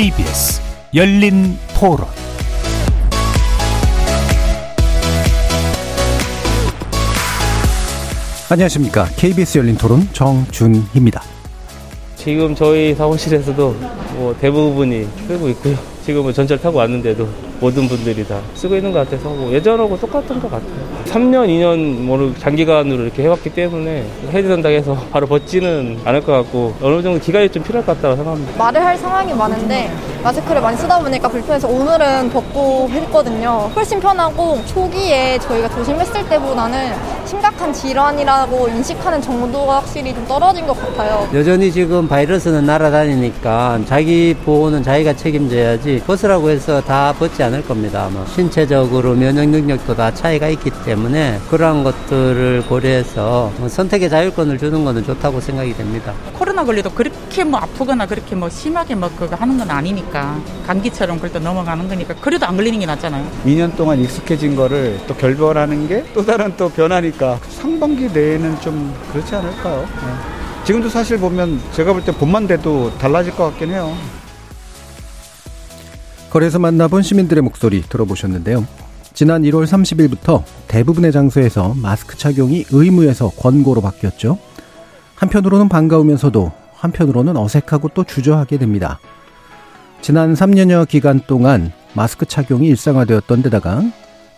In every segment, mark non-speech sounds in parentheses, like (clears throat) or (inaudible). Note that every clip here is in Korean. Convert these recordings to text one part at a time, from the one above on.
KBS 열린 토론 안녕하십니까. KBS 열린 토론 정준희입니다. 지금 저희 사무실에서도 뭐 대부분이 쓰고 있고요. 지금은 전철 타고 왔는데도 모든 분들이 다 쓰고 있는 것 같아서 뭐 예전하고 똑같은 것 같아요. 3년, 2년 뭐 장기간으로 이렇게 해왔기 때문에 헤드전당해서 (laughs) 바로 벗지는 않을 것 같고 어느 정도 기간이 좀 필요할 것 같다고 생각합니다. 말을 할 상황이 많은데 마스크를 많이 쓰다 보니까 불편해서 오늘은 벗고 했거든요. 훨씬 편하고 초기에 저희가 조심했을 때보다는 심각한 질환이라고 인식하는 정도가 확실히 좀 떨어진 것 같아요. 여전히 지금 바이러스는 날아다니니까 자기 보호는 자기가 책임져야지 벗으라고 해서 다 벗지 않을 겁니다. 아마 신체적으로 면역 능력도 다 차이가 있기 때문에 그러한 것들을 고려해서 선택의 자율권을 주는 것은 좋다고 생각이 됩니다. 코로나 걸려도 그렇게 뭐 아프거나 그렇게 뭐 심하게 뭐 그거 하는 건 아니니까 감기처럼 그래도 넘어가는 거니까 그래도 안 걸리는 게 낫잖아요. 2년 동안 익숙해진 거를 또 결별하는 게 또 다른 또 변화니까 상반기 내에는 좀 그렇지 않을까요? 네. 지금도 사실 보면 제가 볼 때 봄만 돼도 달라질 것 같긴 해요. 거리에서 만나본 시민들의 목소리 들어보셨는데요. 지난 1월 30일부터 대부분의 장소에서 마스크 착용이 의무에서 권고로 바뀌었죠. 한편으로는 반가우면서도 한편으로는 어색하고 또 주저하게 됩니다. 지난 3년여 기간 동안 마스크 착용이 일상화되었던 데다가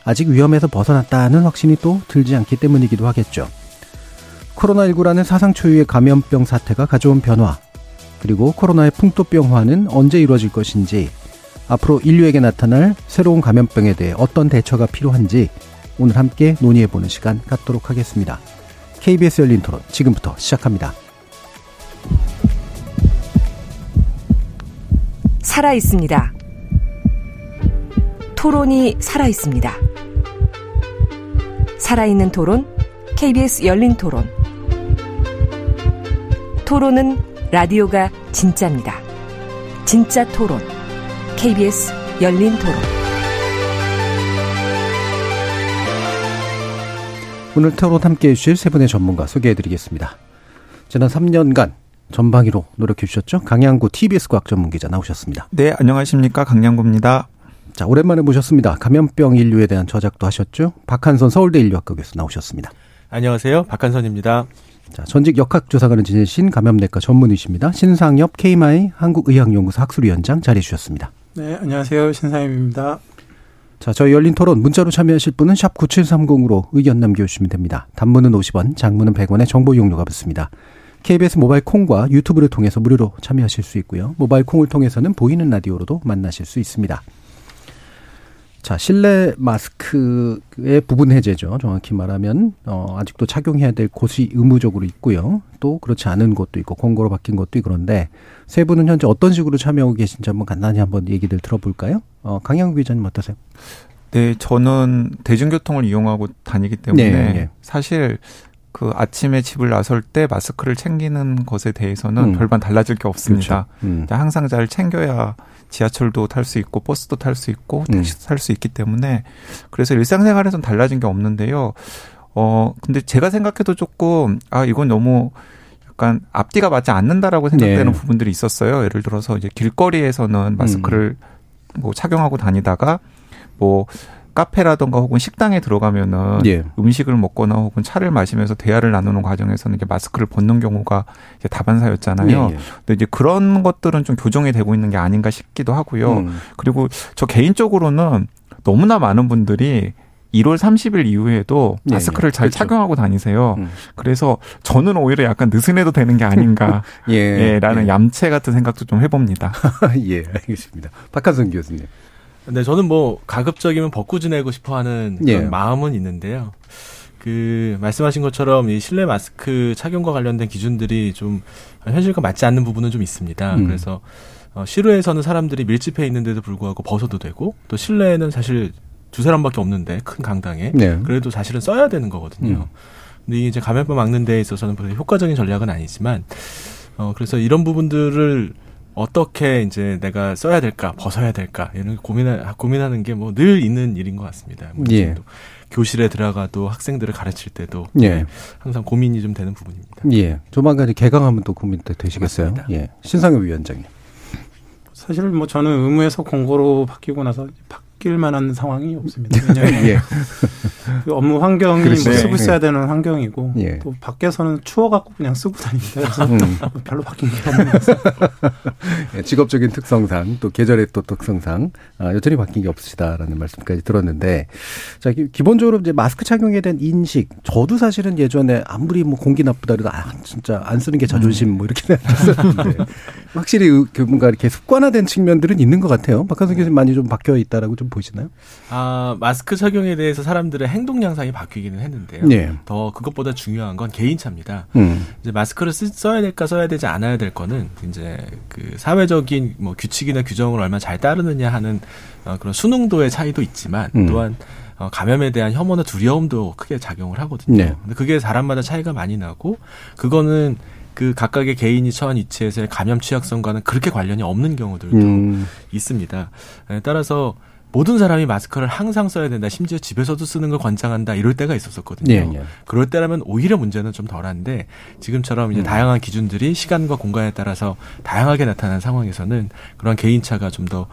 아직 위험에서 벗어났다는 확신이 또 들지 않기 때문이기도 하겠죠. 코로나19라는 사상 초유의 감염병 사태가 가져온 변화, 그리고 코로나의 풍토병화는 언제 이루어질 것인지 앞으로 인류에게 나타날 새로운 감염병에 대해 어떤 대처가 필요한지 오늘 함께 논의해보는 시간 갖도록 하겠습니다. KBS 열린 토론 지금부터 시작합니다. 살아 있습니다. 토론이 살아 있습니다. 살아있는 토론, KBS 열린 토론. 토론은 라디오가 진짜입니다. 진짜 토론. KBS 열린 토론. 오늘 토론 함께 해주실 세 분의 전문가 소개해드리겠습니다. 지난 3년간 전방위로 노력해 주셨죠? 강양구 TBS 과학 전문 기자 나오셨습니다. 네, 안녕하십니까. 강양구입니다. 자, 오랜만에 모셨습니다. 감염병 인류에 대한 저작도 하셨죠? 박한선 서울대 인류학과 교수 나오셨습니다. 안녕하세요. 박한선입니다. 자, 전직 역학조사관을 지내신 감염내과 전문의십니다. 신상엽 KMI 한국의학연구소 학술위원장 자리해 주셨습니다. 네, 안녕하세요. 신상엽입니다. 자, 저희 열린 토론 문자로 참여하실 분은 샵 9730으로 의견 남겨주시면 됩니다. 단문은 50원, 장문은 100원의 정보 이용료가 붙습니다. KBS 모바일 콩과 유튜브를 통해서 무료로 참여하실 수 있고요. 모바일 콩을 통해서는 보이는 라디오로도 만나실 수 있습니다. 자, 실내 마스크의 부분 해제죠. 정확히 말하면 어 아직도 착용해야 될 곳이 의무적으로 있고요. 또 그렇지 않은 곳도 있고 권고로 바뀐 곳도 있고 그런데 세 분은 현재 어떤 식으로 참여하고 계신지 한번 간단히 한번 얘기들 들어볼까요? 어 강양구 기자님 어떠세요? 네, 저는 대중교통을 이용하고 다니기 때문에 네, 네. 사실 그 아침에 집을 나설 때 마스크를 챙기는 것에 대해서는 음. 별반 달라질 게 없습니다. 그렇죠. 음. 항상 잘 챙겨야 지하철도 탈 수 있고 버스도 탈 수 있고 음. 택시도 탈수 있기 때문에 그래서 일상생활에서는 달라진 게 없는데요. 어 근데 제가 생각해도 조금 아 이건 너무 약간 앞뒤가 맞지 않는다라고 생각되는 네. 부분들이 있었어요. 예를 들어서 이제 길거리에서는 마스크를 뭐 착용하고 다니다가 뭐 카페라던가 혹은 식당에 들어가면은 예. 음식을 먹거나 혹은 차를 마시면서 대화를 나누는 과정에서는 이제 마스크를 벗는 경우가 이제 다반사였잖아요. 예, 예. 근데 이제 그런 것들은 좀 교정이 되고 있는 게 아닌가 싶기도 하고요. 음. 그리고 저 개인적으로는 너무나 많은 분들이 1월 30일 이후에도 예, 마스크를 예. 잘 그렇죠. 착용하고 다니세요. 음. 그래서 저는 오히려 약간 느슨해도 되는 게 아닌가. (laughs) 예. 예, 라는 예. 얌체 같은 생각도 좀 해봅니다. (laughs) 예, 알겠습니다. 박한선 교수님. 네, 저는 뭐 가급적이면 벗고 지내고 싶어 하는 그런 예. 마음은 있는데요. 그 말씀하신 것처럼 이 실내 마스크 착용과 관련된 기준들이 좀 현실과 맞지 않는 부분은 좀 있습니다. 음. 그래서 어, 실외에서는 사람들이 밀집해 있는데도 불구하고 벗어도 되고 또 실내에는 사실 두 사람밖에 없는데 큰 강당에 네. 그래도 사실은 써야 되는 거거든요. 음. 근데 이게 이제 감염병 막는 데에 있어서는 효과적인 전략은 아니지만 어 그래서 이런 부분들을 어떻게 이제 내가 써야 될까 벗어야 될까 이런 고민하 고민하는 게 뭐 늘 있는 일인 것 같습니다. 뭐 예. 교실에 들어가도 학생들을 가르칠 때도 예. 항상 고민이 좀 되는 부분입니다. 예. 조만간 개강하면 또 고민 때 되시겠어요. 맞습니다. 예. 신상엽 위원장님. 사실 뭐 저는 의무에서 공고로 바뀌고 나서 바 뀔 만한 상황이 없습니다. (laughs) 왜냐하면 예. 그 업무 환경이 뭐. 쓰고 있어야 예. 되는 환경이고 예. 또 밖에서는 추워갖고 그냥 쓰고 다닙니다. 그래서 음. 뭐 별로 바뀐 게 없는 것 같습니다. (laughs) 예, 직업적인 특성상 또 계절의 또 특성상 아, 여전히 바뀐 게 없으시다라는 말씀까지 들었는데 자 기- 기본적으로 이제 마스크 착용에 대한 인식 저도 사실은 예전에 아무리 뭐 공기 나쁘다 그래도 아 진짜 안 쓰는 게 자존심 뭐 이렇게 (laughs) 생각했었는데 확실히 의- 그 뭔가 이렇게 습관화된 측면들은 있는 것 같아요. 박한성 교수님 많이 좀 바뀌어 있다라고 좀 보시나요? 아, 마스크 착용에 대해서 사람들의 행동 양상이 바뀌기는 했는데요. 예. 더 그것보다 중요한 건 개인차입니다. 음. 이제 마스크를 쓰, 써야 될까 써야 되지 않아야 될 거는 이제 그 사회적인 뭐 규칙이나 규정을 얼마나 잘 따르느냐 하는 어, 그런 수능도의 차이도 있지만 음. 또한 어, 감염에 대한 혐오나 두려움도 크게 작용을 하거든요. 네. 근데 그게 사람마다 차이가 많이 나고 그거는 그 각각의 개인이 처한 위치에서의 감염 취약성과는 그렇게 관련이 없는 경우들도 음. 있습니다. 에, 따라서 모든 사람이 마스크를 항상 써야 된다. 심지어 집에서도 쓰는 걸 권장한다. 이럴 때가 있었었거든요. 예, 예. 그럴 때라면 오히려 문제는 좀 덜한데 지금처럼 이제 음. 다양한 기준들이 시간과 공간에 따라서 다양하게 나타나는 상황에서는 그런 개인차가 좀 더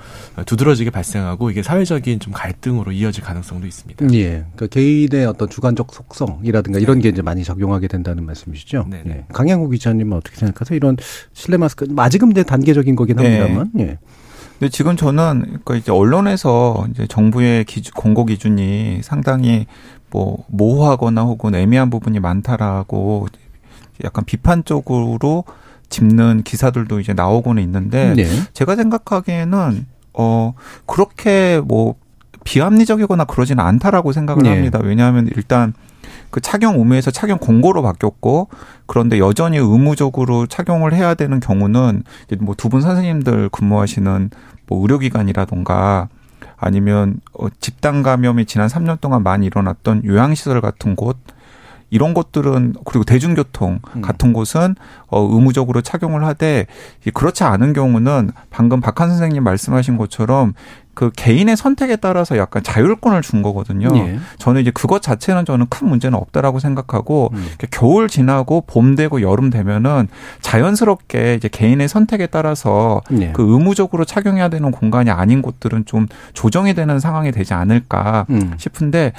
두드러지게 발생하고 이게 사회적인 좀 갈등으로 이어질 가능성도 있습니다. 예. 그러니까 개인의 어떤 주관적 속성이라든가 이런 게 이제 많이 적용하게 된다는 말씀이시죠. 네네. 예. 강양구 기자님은 어떻게 생각하세요? 이런 실내 마스크 아직은 단계적인 거긴 네. 합니다만. 예. 근데 지금 저는 그러니까 이제 언론에서 이제 정부의 기준, 공고 기준이 상당히 뭐 모호하거나 혹은 애매한 부분이 많다라고 약간 비판적으로 짚는 기사들도 이제 나오고는 있는데 네. 제가 생각하기에는 어 그렇게 뭐 비합리적이거나 그러지는 않다라고 생각을 네. 합니다. 왜냐하면 일단 그 착용 의무에서 착용 공고로 바뀌었고 그런데 여전히 의무적으로 착용을 해야 되는 경우는 뭐 두 분 선생님들 근무하시는 뭐 의료기관이라던가 아니면 어 집단 감염이 지난 3년 동안 많이 일어났던 요양시설 같은 곳 이런 것들은 그리고 대중교통 음. 같은 곳은 어 의무적으로 착용을 하되 이 그렇지 않은 경우는 방금 박한 선생님 말씀하신 것처럼 그 개인의 선택에 따라서 약간 자율권을 준 거거든요. 예. 저는 이제 그것 자체는 저는 큰 문제는 없다라고 생각하고 음. 겨울 지나고 봄 되고 여름 되면은 자연스럽게 이제 개인의 선택에 따라서 네. 그 의무적으로 착용해야 되는 공간이 아닌 곳들은 좀 조정이 되는 상황이 되지 않을까 음. 싶은데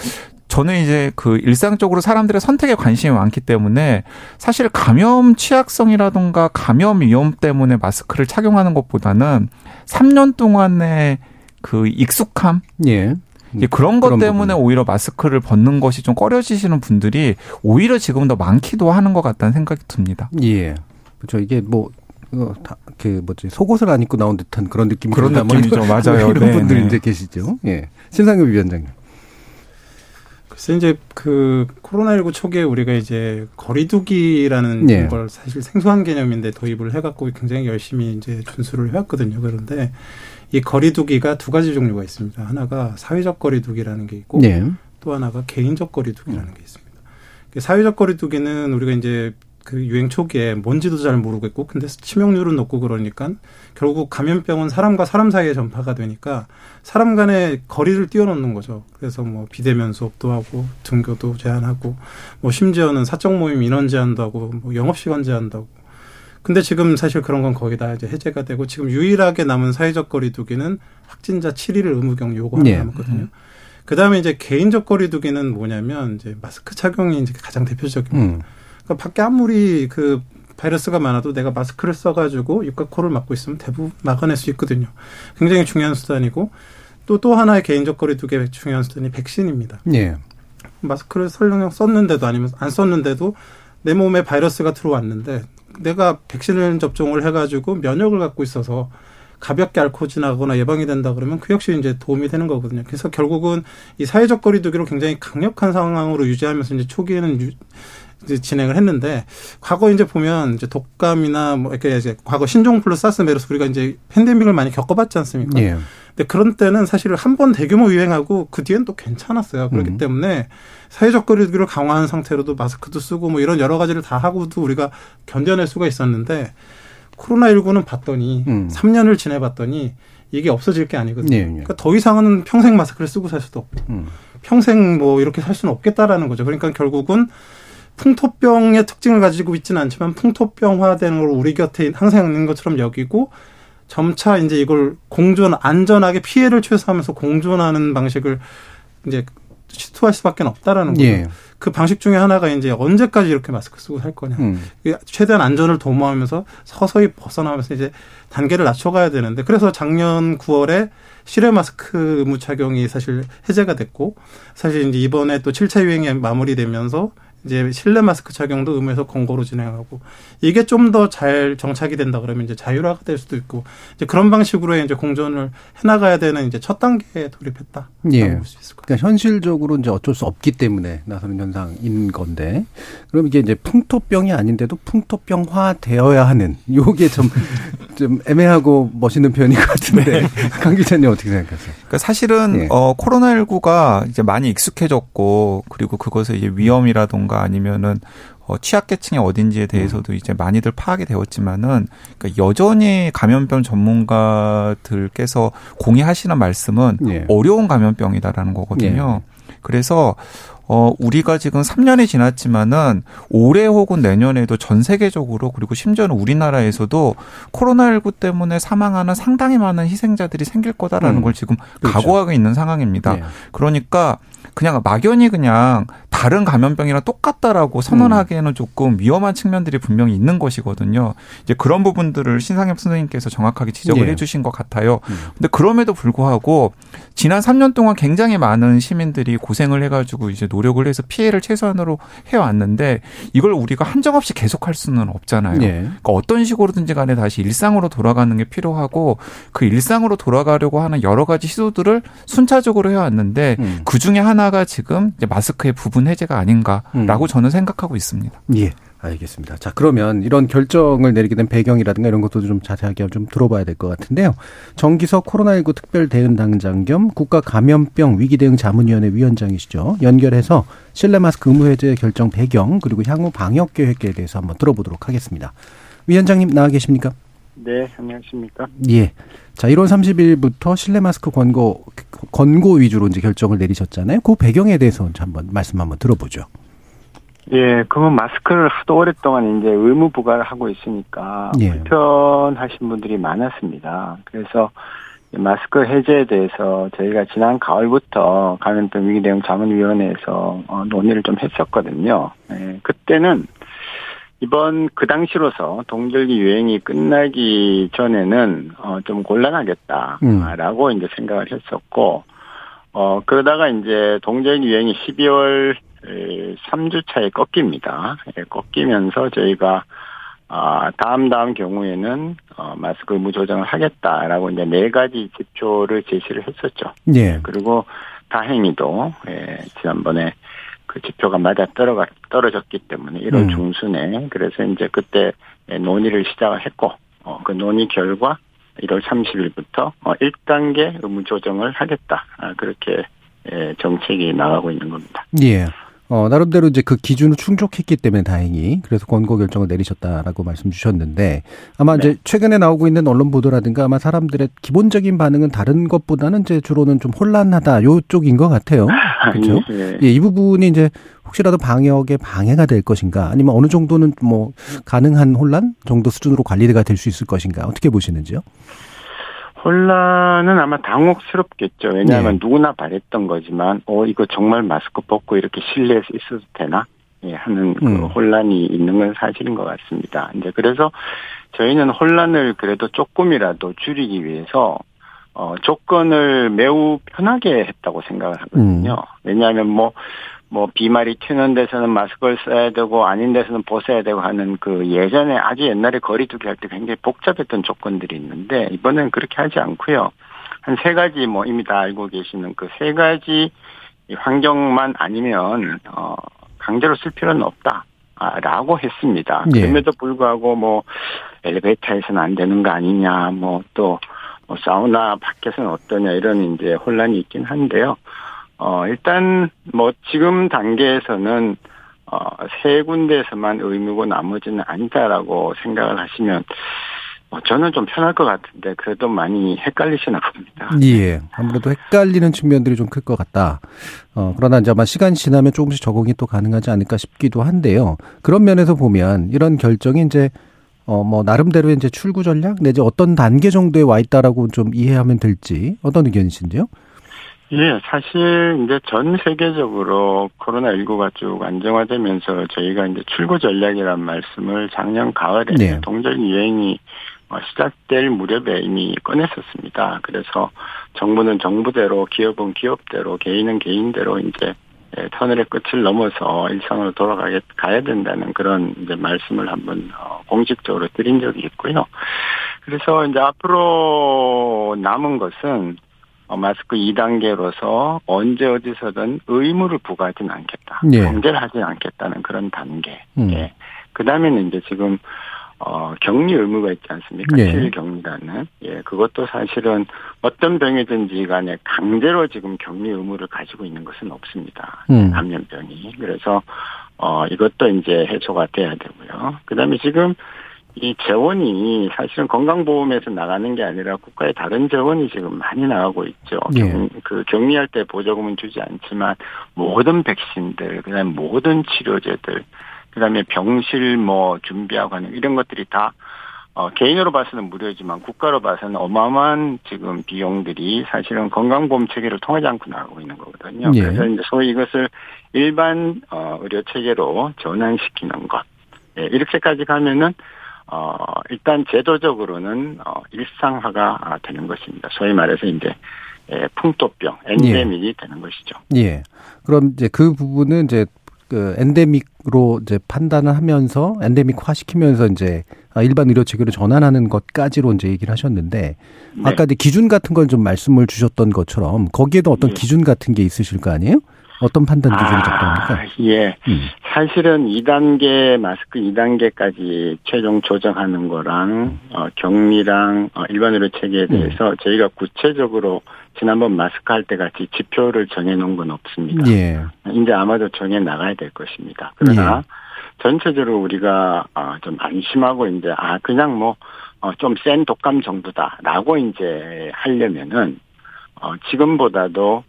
저는 이제 그 일상적으로 사람들의 선택에 관심이 많기 때문에 사실 감염 취약성이라던가 감염 위험 때문에 마스크를 착용하는 것보다는 3년 동안의 그 익숙함 예. 그런 것 그런 때문에 부분. 오히려 마스크를 벗는 것이 좀 꺼려지시는 분들이 오히려 지금 더 많기도 하는 것 같다는 생각이 듭니다. 예. 그렇죠. 이게 뭐, 어, 다, 그, 뭐지, 속옷을 안 입고 나온 듯한 그런 느낌이 그런. 뭐 느낌이죠. 맞아요. 이런 네, 분들이 네. 이제 계시죠. 예. 신상엽 위원장님. 글쎄 이제 그 코로나19 초기에 우리가 이제 거리두기라는 예. 걸 사실 생소한 개념인데 도입을 해갖고 굉장히 열심히 이제 준수를 해왔거든요. 그런데 이 거리두기가 두 가지 종류가 있습니다. 하나가 사회적 거리두기라는 게 있고 예. 또 하나가 개인적 거리두기라는 게 있습니다. 그 사회적 거리두기는 우리가 이제 그 유행 초기에 뭔지도 잘 모르겠고 근데 치명률은 높고 그러니까 결국 감염병은 사람과 사람 사이에 전파가 되니까 사람 간의 거리를 띄워놓는 거죠. 그래서 뭐 비대면 수업도 하고 등교도 제한하고 뭐 심지어는 사적 모임 인원 제한도 하고 뭐 영업 시간 제한도 하고 근데 지금 사실 그런 건 거의 다 이제 해제가 되고 지금 유일하게 남은 사회적 거리두기는 확진자 7일을 의무경 요구 하나 예. 남았거든요. 그 다음에 이제 개인적 거리두기는 뭐냐면 이제 마스크 착용이 이제 가장 대표적입니다. 음. 그러니까 밖에 아무리 그 바이러스가 많아도 내가 마스크를 써가지고 입과 코를 막고 있으면 대부분 막아낼 수 있거든요. 굉장히 중요한 수단이고 또 또 하나의 개인적 거리두기 중요한 수단이 백신입니다. 예. 마스크를 설령 썼는데도 아니면 안 썼는데도 내 몸에 바이러스가 들어왔는데 내가 백신을 접종을 해가지고 면역을 갖고 있어서 가볍게 앓고 지나거나 예방이 된다 그러면 그 역시 이제 도움이 되는 거거든요. 그래서 결국은 이 사회적 거리두기로 굉장히 강력한 상황으로 유지하면서 이제 초기에는 유, 진행을 했는데 과거 이제 보면 이제 독감이나 뭐 이렇게 이제 과거 신종 플루 사스 메르스 우리가 이제 팬데믹을 많이 겪어봤지 않습니까? 예. 근데 그런 때는 사실 한 번 대규모 유행하고 그 뒤엔 또 괜찮았어요. 그렇기 음. 때문에 사회적 거리두기를 강화한 상태로도 마스크도 쓰고 뭐 이런 여러 가지를 다 하고도 우리가 견뎌낼 수가 있었는데 코로나19는 봤더니 음. 3년을 지내봤더니 이게 없어질 게 아니거든요. 예, 예. 그러니까 더 이상은 평생 마스크를 쓰고 살 수도 없고 음. 평생 뭐 이렇게 살 수는 없겠다라는 거죠. 그러니까 결국은 풍토병의 특징을 가지고 있지는 않지만 풍토병화되는 걸 우리 곁에 항상 있는 것처럼 여기고 점차 이제 이걸 공존 안전하게 피해를 최소화하면서 공존하는 방식을 이제 시도할 수밖에 없다라는 거예요. 예. 그 방식 중에 하나가 이제 언제까지 이렇게 마스크 쓰고 살 거냐. 음. 최대한 안전을 도모하면서 서서히 벗어나면서 이제 단계를 낮춰가야 되는데 그래서 작년 9월에 실외 마스크 의무 착용이 사실 해제가 됐고 사실 이제 이번에 또 7차 유행이 마무리되면서 이제 실내 마스크 착용도 의무에서 권고로 진행하고 이게 좀 더 잘 정착이 된다 그러면 이제 자율화가 될 수도 있고 이제 그런 방식으로 이제 공존을 해나가야 되는 이제 첫 단계에 돌입했다. 예. 볼수 있을 것 그러니까 현실적으로 이제 어쩔 수 없기 때문에 나서는 현상인 건데, 그럼 이게 이제 풍토병이 아닌데도 풍토병화 되어야 하는, (laughs) 요게 좀, 좀 애매하고 멋있는 표현인 것 같은데, (laughs) 강 기자님 어떻게 생각하세요? 그러니까 사실은 예. 어 코로나19가 이제 많이 익숙해졌고 그리고 그것의 이제 위험이라던가 아니면은 어 취약계층이 어딘지에 대해서도 이제 많이들 파악이 되었지만은 그러니까 여전히 감염병 전문가들께서 공유하시는 말씀은 예. 어려운 감염병이다라는 거거든요. 그래서 어 우리가 지금 3년이 지났지만은 올해 혹은 내년에도 전 세계적으로 그리고 심지어는 우리나라에서도 코로나19 때문에 사망하는 상당히 많은 희생자들이 생길 거다라는 음. 걸 지금 그렇죠. 각오하고 있는 상황입니다. 예. 그러니까 그냥 막연히 그냥 다른 감염병이랑 똑같다라고 선언하기에는 조금 위험한 측면들이 분명히 있는 것이거든요. 이제 그런 부분들을 신상엽 선생님께서 정확하게 지적을 예. 해주신 것 같아요. 음. 근데 그럼에도 불구하고 지난 3년 동안 굉장히 많은 시민들이 고생을 해가지고 이제 노력을 해서 피해를 최소한으로 해왔는데 이걸 우리가 한정없이 계속할 수는 없잖아요. 예. 그러니까 어떤 식으로든지 간에 다시 일상으로 돌아가는 게 필요하고 그 일상으로 돌아가려고 하는 여러 가지 시도들을 순차적으로 해왔는데 음. 그 중에 하나가 지금 이제 마스크의 부분 해제가 아닌가라고 음. 저는 생각하고 있습니다. 예. 알겠습니다. 자, 그러면 이런 결정을 내리게 된 배경이라든가 이런 것도 좀 자세하게 좀 들어봐야 될 것 같은데요. 정기석 코로나19 특별 대응 당장 겸 국가 감염병 위기 대응 자문위원회 위원장이시죠. 연결해서 실내 마스크 의무 해제 결정 배경 그리고 향후 방역 계획에 대해서 한번 들어보도록 하겠습니다. 위원장님 나와 계십니까? 네, 안녕하십니까. 예. 자, 1월 30일부터 실내 마스크 권고 권고 위주로 이제 결정을 내리셨잖아요. 그 배경에 대해서 한번 말씀 한번 들어보죠. 예, 그러면 마스크를 하도 오랫동안 이제 의무 부과를 하고 있으니까 예. 불편하신 분들이 많았습니다. 그래서 이 마스크 해제에 대해서 저희가 지난 가을부터 감염병 위기대응 자문위원회에서 어, 논의를 좀 했었거든요. 예, 그때는 이번 그 당시로서 동절기 유행이 끝나기 전에는 어, 좀 곤란하겠다라고 이제 생각을 했었고 어 그러다가 이제 동절기 유행이 12월 3주 차에 꺾입니다. 예, 꺾이면서 저희가 아, 다음 다음 경우에는 어, 마스크 의무 조정을 하겠다라고 이제 네 가지 지표를 제시를 했었죠. 예. 그리고 다행히도 예, 지난번에 그 지표가 맞아 떨어가 떨어졌기 때문에 1월 음. 중순에 그래서 이제 그때 예, 논의를 시작을 했고 어, 그 논의 결과 1월 30일부터 어, 1단계 의무 조정을 하겠다 아, 그렇게 예, 정책이 나가고 있는 겁니다. 예. 어, 나름대로 이제 그 기준을 충족했기 때문에 다행히 그래서 권고 결정을 내리셨다라고 말씀 주셨는데 아마 이제 최근에 나오고 있는 언론 보도라든가 아마 사람들의 기본적인 반응은 다른 것보다는 이제 주로는 좀 혼란하다 요쪽인 것 같아요. (laughs) 그렇죠? 예. 예, 이 부분이 이제 혹시라도 방역에 방해가 될 것인가 아니면 어느 정도는 뭐 가능한 혼란 정도 수준으로 관리가 될 수 있을 것인가 어떻게 보시는지요? 혼란은 아마 당혹스럽겠죠. 왜냐하면 네. 누구나 바랬던 거지만, 어, 이거 정말 마스크 벗고 이렇게 실내에서 있어도 되나? 예, 하는 그 음. 혼란이 있는 건 사실인 것 같습니다. 이제 그래서 저희는 혼란을 그래도 조금이라도 줄이기 위해서, 어, 조건을 매우 편하게 했다고 생각을 하거든요. 왜냐하면 뭐, 뭐 비말이 튀는 데서는 마스크를 써야 되고 아닌 데서는 벗어야 되고 하는 그 예전에 아주 옛날에 거리두기 할 때 굉장히 복잡했던 조건들이 있는데 이번엔 그렇게 하지 않고요. 한 세 가지 뭐 이미 다 알고 계시는 그 세 가지 이 환경만 아니면 어 강제로 쓸 필요는 없다. 아, 라고 했습니다. 예. 그럼에도 불구하고 뭐 엘리베이터에서는 안 되는 거 아니냐, 뭐또 뭐 사우나 밖에서는 어떠냐 이런 이제 혼란이 있긴 한데요. 어, 일단, 뭐, 지금 단계에서는, 어, 세 군데에서만 의무고 나머지는 아니다라고 생각을 하시면, 어, 저는 좀 편할 것 같은데, 그래도 많이 헷갈리시나 봅니다. 예. 아무래도 헷갈리는 측면들이 좀 클 것 같다. 어, 그러나 이제 아마 시간이 지나면 조금씩 적응이 또 가능하지 않을까 싶기도 한데요. 그런 면에서 보면 이런 결정이 이제 어, 뭐, 나름대로 이제 출구 전략 내지 어떤 단계 정도에 와 있다라고 좀 이해하면 될지 어떤 의견이신지요? 예, 사실 이제 전 세계적으로 코로나19가 쭉 안정화되면서 저희가 이제 출구 전략이란 말씀을 작년 가을에 네. 동절 유행이 어, 시작될 무렵에 이미 꺼냈었습니다. 그래서 정부는 정부대로, 기업은 기업대로, 개인은 개인대로 이제 예, 터널의 끝을 넘어서 일상으로 돌아가야 가야 된다는 그런 이제 말씀을 한번 어, 공식적으로 드린 적이 있고요. 그래서 이제 앞으로 남은 것은 어, 마스크 2단계로서 언제 어디서든 의무를 부과하지는 않겠다. 예. 강제를 하지 않겠다는 그런 단계. 음. 예. 그 다음에는 이제 지금 어, 격리 의무가 있지 않습니까? 예. 7일 격리라는. 예, 그것도 사실은 어떤 병이든지 간에 강제로 지금 격리 의무를 가지고 있는 것은 없습니다. 음. 감염병이. 그래서, 어, 이것도 이제 해소가 돼야 되고요. 그 다음에 지금 이 재원이 사실은 건강보험에서 나가는 게 아니라 국가의 다른 재원이 지금 많이 나가고 있죠. 예. 경- 그 격리할 때 보조금은 주지 않지만 모든 백신들, 그다음에 모든 치료제들, 그다음에 병실 뭐 준비하고 하는 이런 것들이 다 어, 개인으로 봐서는 무료지만 국가로 봐서는 어마어마한 지금 비용들이 사실은 건강보험 체계를 통하지 않고 나가고 있는 거거든요. 예. 그래서 이제 소위 이것을 일반 어, 의료 체계로 전환시키는 것. 예, 이렇게까지 가면은 어, 일단 제도적으로는 어, 일상화가 아, 되는 것입니다. 소위 말해서 이제 예, 풍토병, 엔데믹이 되는 것이죠. 예. 그럼 이제 그 부분은 이제 그 엔데믹으로 이제 판단을 하면서 엔데믹화 시키면서 이제 아, 일반 의료 체계로 전환하는 것까지로 이제 얘기를 하셨는데 네. 아까 이제 기준 같은 걸 좀 말씀을 주셨던 것처럼 거기에도 어떤 예. 기준 같은 게 있으실 거 아니에요? 어떤 판단 기준이? 아, 예. 음. 사실은 2단계 마스크 2단계까지 최종 조정하는 거랑 어, 격리랑 어, 일반 의료 체계에 대해서 저희가 구체적으로 지난번 마스크 할 때 같이 지표를 정해 놓은 건 없습니다. 예. 이제 아마도 정해 나가야 될 것입니다. 그러나 전체적으로 우리가 어, 좀 안심하고 이제 아 그냥 뭐 좀 센 독감 정도다라고 이제 하려면은 어, 지금보다도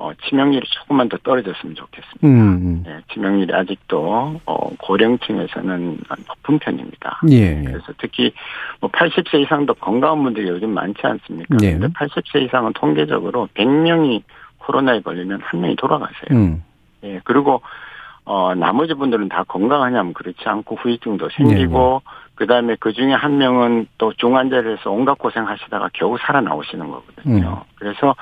어, 치명률이 조금만 더 떨어졌으면 좋겠습니다. 음. 네, 치명률이 아직도 어, 고령층에서는 높은 편입니다. 예. 예. 그래서 특히 뭐 80세 이상도 건강한 분들이 요즘 많지 않습니까? 네. 근데 80세 이상은 통계적으로 100명이 코로나에 걸리면 한 명이 돌아가세요. 음. 예, 그리고 어 나머지 분들은 다 건강하냐면 그렇지 않고 후유증도 생기고 네, 그 다음에 그 중에 한 명은 또 중환자를 해서 온갖 고생하시다가 겨우 살아나오시는 거거든요. 음. 그래서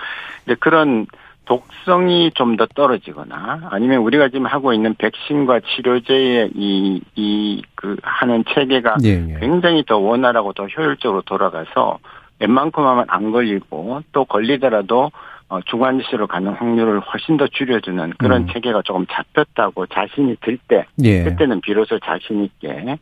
이제 그런 독성이 좀 더 떨어지거나 아니면 우리가 지금 하고 있는 백신과 치료제의 이, 이, 그, 하는 체계가 예, 예. 굉장히 더 원활하고 더 효율적으로 돌아가서 웬만큼 하면 안 걸리고 또 걸리더라도 어, 중환자실로 가는 확률을 훨씬 더 줄여주는 그런 음. 체계가 조금 잡혔다고 자신이 들 때 예. 그때는 비로소 자신 있게 에,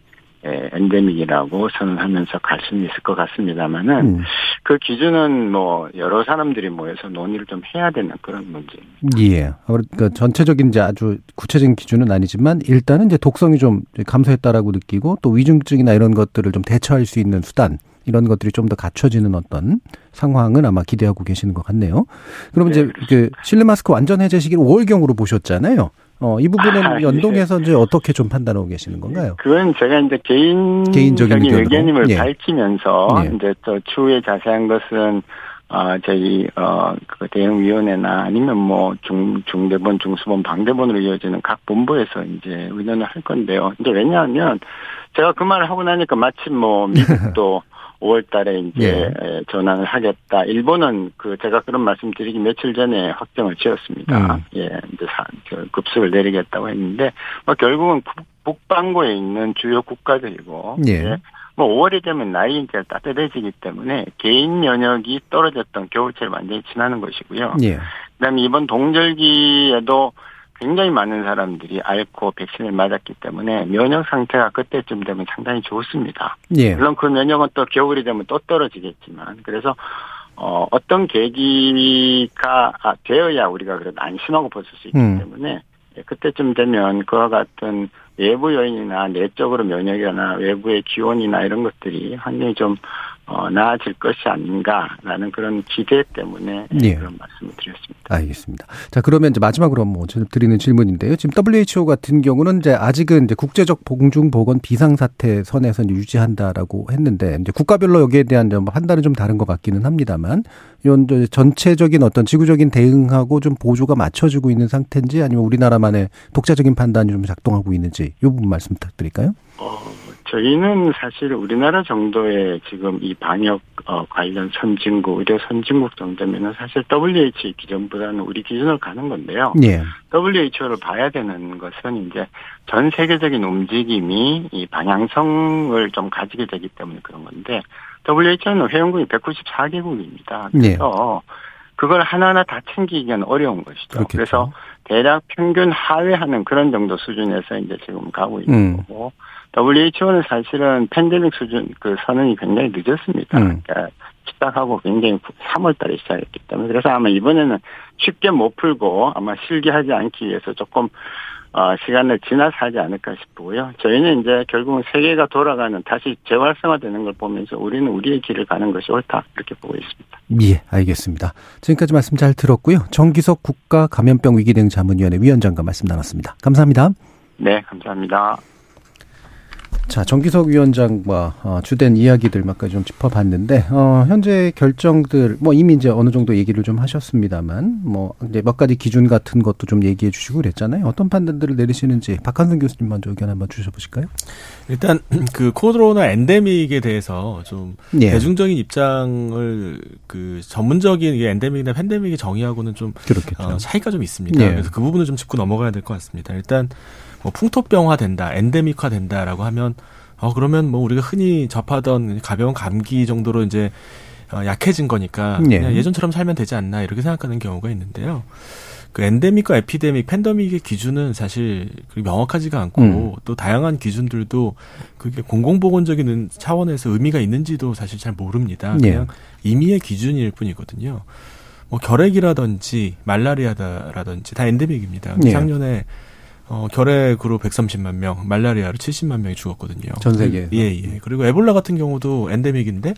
엔데믹이라고 선언하면서 갈 수는 있을 것 같습니다만은 음. 그 기준은 뭐 여러 사람들이 모여서 논의를 좀 해야 되는 그런 문제입니다. 예. 그러니까 전체적인 이제 아주 구체적인 기준은 아니지만 일단은 이제 독성이 좀 감소했다라고 느끼고 또 위중증이나 이런 것들을 좀 대처할 수 있는 수단 이런 것들이 좀 더 갖춰지는 어떤 상황을 아마 기대하고 계시는 것 같네요. 그럼 이제 그 실내 마스크 완전 해제 시기를 5월경으로 보셨잖아요. 어, 이 부분은 아, 예. 연동해서 이제 어떻게 좀 판단하고 계시는 건가요? 그건 제가 이제 개인적인 개인적인 의견으로. 의견임을 예. 밝히면서 예. 이제 또 추후에 자세한 것은 어 저희 어 그 대응위원회나 아니면 뭐 중 중대본 중수본 방대본으로 이어지는 각 본부에서 이제 의논을 할 건데요. 이제 왜냐하면 제가 그 말을 하고 나니까 마침 뭐 (laughs) 미국도 5월 달에 이제 에, 전환을 하겠다. 일본은 그 제가 그런 말씀 드리기 며칠 전에 확정을 지었습니다. 음. 예, 이제 사, 저 급수를 내리겠다고 했는데 뭐 결국은 북- 북반구에 있는 주요 국가들이고 예. 예, 뭐 5월이 되면 나이 이제 따뜻해지기 때문에 개인 면역이 떨어졌던 겨울철 완전히 지나는 것이고요. 예. 그다음에 이번 동절기에도 굉장히 많은 사람들이 앓고 백신을 맞았기 때문에 면역 상태가 그때쯤 되면 상당히 좋습니다. 예. 물론 그 면역은 또 겨울이 되면 또 떨어지겠지만 그래서 어 어떤 계기가 아, 되어야 우리가 그래도 안심하고 벗을 수 있기 음. 때문에 예, 그때쯤 되면 그와 같은 외부 요인이나 내적으로 면역이나 외부의 기온이나 이런 것들이 환경이 좀 어, 나아질 것이 아닌가라는 그런 기대 때문에 예. 그런 말씀을 드렸습니다. 알겠습니다. 자, 그러면 이제 마지막으로 뭐 드리는 질문인데요. 지금 WHO 같은 경우는 이제 아직은 이제 국제적 공중 보건 비상 사태 선에서 이제 유지한다라고 했는데 이제 국가별로 여기에 대한 좀 판단은 좀 다른 것 같기는 합니다만 이런 전체적인 어떤 지구적인 대응하고 좀 보조가 맞춰지고 있는 상태인지 아니면 우리나라만의 독자적인 판단이 좀 작동하고 있는지 이 부분 말씀 부탁드릴까요? 어, 저희는 사실 우리나라 정도의 지금 이 방역 어, 관련 선진국, 의료 선진국 정도면은 사실 WHO 기준보다는 우리 기준으로 가는 건데요. 예. WHO를 봐야 되는 것은 이제 전 세계적인 움직임이 이 방향성을 좀 가지게 되기 때문에 그런 건데 WHO는 회원국이 194개국입니다. 그래서 그걸 하나하나 다 챙기기는 어려운 것이죠. 그렇겠죠. 그래서 대략 평균 하회하는 그런 정도 수준에서 이제 지금 가고 있는 음. 거고 WHO는 사실은 팬데믹 수준 그 선언이 굉장히 늦었습니다. 음. 그러니까 시작하고 굉장히 3월 달에 시작했기 때문에 그래서 아마 이번에는 쉽게 못 풀고 아마 실기하지 않기 위해서 조금 어, 시간을 지나서 하지 않을까 싶고요. 저희는 이제 결국은 세계가 돌아가는 다시 재활성화되는 걸 보면서 우리는 우리의 길을 가는 것이 옳다 이렇게 보고 있습니다. 예, 알겠습니다. 지금까지 말씀 잘 들었고요. 정기석 국가 감염병 위기 대응 자문위원회 위원장과 말씀 나눴습니다. 감사합니다. 네, 감사합니다. 자, 정기석 위원장과 어, 주된 이야기들 몇 가지 좀 짚어봤는데, 어, 현재 결정들, 뭐 이미 이제 어느 정도 얘기를 좀 하셨습니다만, 뭐 이제 몇 가지 기준 같은 것도 좀 얘기해 주시고 그랬잖아요. 어떤 판단들을 내리시는지 박한선 교수님 먼저 의견 한번 주셔보실까요? 일단 (clears throat) 그 코로나 엔데믹에 대해서 좀 예. 대중적인 입장을 그 전문적인 이 엔데믹이나 팬데믹의 정의하고는 좀 그렇겠죠. 어, 차이가 좀 있습니다. 예. 그래서 그 부분을 좀 짚고 넘어가야 될 것 같습니다. 일단 뭐 풍토병화 된다, 엔데믹화 된다라고 하면 어 그러면 뭐 우리가 흔히 접하던 가벼운 감기 정도로 이제 어, 약해진 거니까 예. 그냥 예전처럼 살면 되지 않나 이렇게 생각하는 경우가 있는데요. 그 엔데믹과 에피데믹, 팬데믹의 기준은 사실 명확하지가 않고 음. 또 다양한 기준들도 그게 공공보건적인 차원에서 의미가 있는지도 사실 잘 모릅니다. 예. 그냥 임의의 기준일 뿐이거든요. 뭐 결핵이라든지 말라리아라든지 다 엔데믹입니다. 예. 작년에 어, 결핵으로 130만 명, 말라리아로 70만 명이 죽었거든요. 전 세계에서. 예, 예. 그리고 에볼라 같은 경우도 엔데믹인데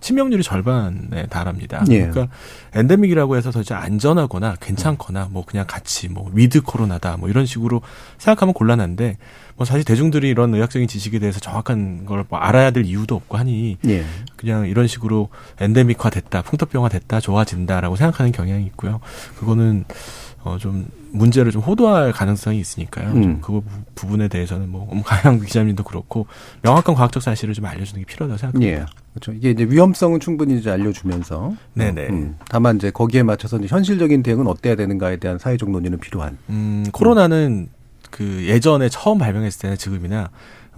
치명률이 절반에 달합니다. 예. 그러니까 엔데믹이라고 해서 더 이제 안전하거나 괜찮거나 뭐 그냥 같이 뭐 위드 코로나다 뭐 이런 식으로 생각하면 곤란한데 뭐 사실 대중들이 이런 의학적인 지식에 대해서 정확한 걸 뭐 알아야 될 이유도 없고 하니 예. 그냥 이런 식으로 엔데믹화 됐다, 풍토병화 됐다, 좋아진다라고 생각하는 경향이 있고요. 그거는 어 좀 문제를 좀 호도할 가능성이 있으니까요. 음. 좀그 부분에 대해서는 뭐 가양 기자님도 그렇고 명확한 과학적 사실을 좀 알려주는 게 필요하다고 생각합니다. 예. 그렇죠. 이게 이제 위험성은 충분히 이제 알려주면서. 네네. 음, 다만 이제 거기에 맞춰서 이제 현실적인 대응은 어때야 되는가에 대한 사회적 논의는 필요한. 음, 코로나는 그 예전에 처음 발병했을 때나 지금이나 어,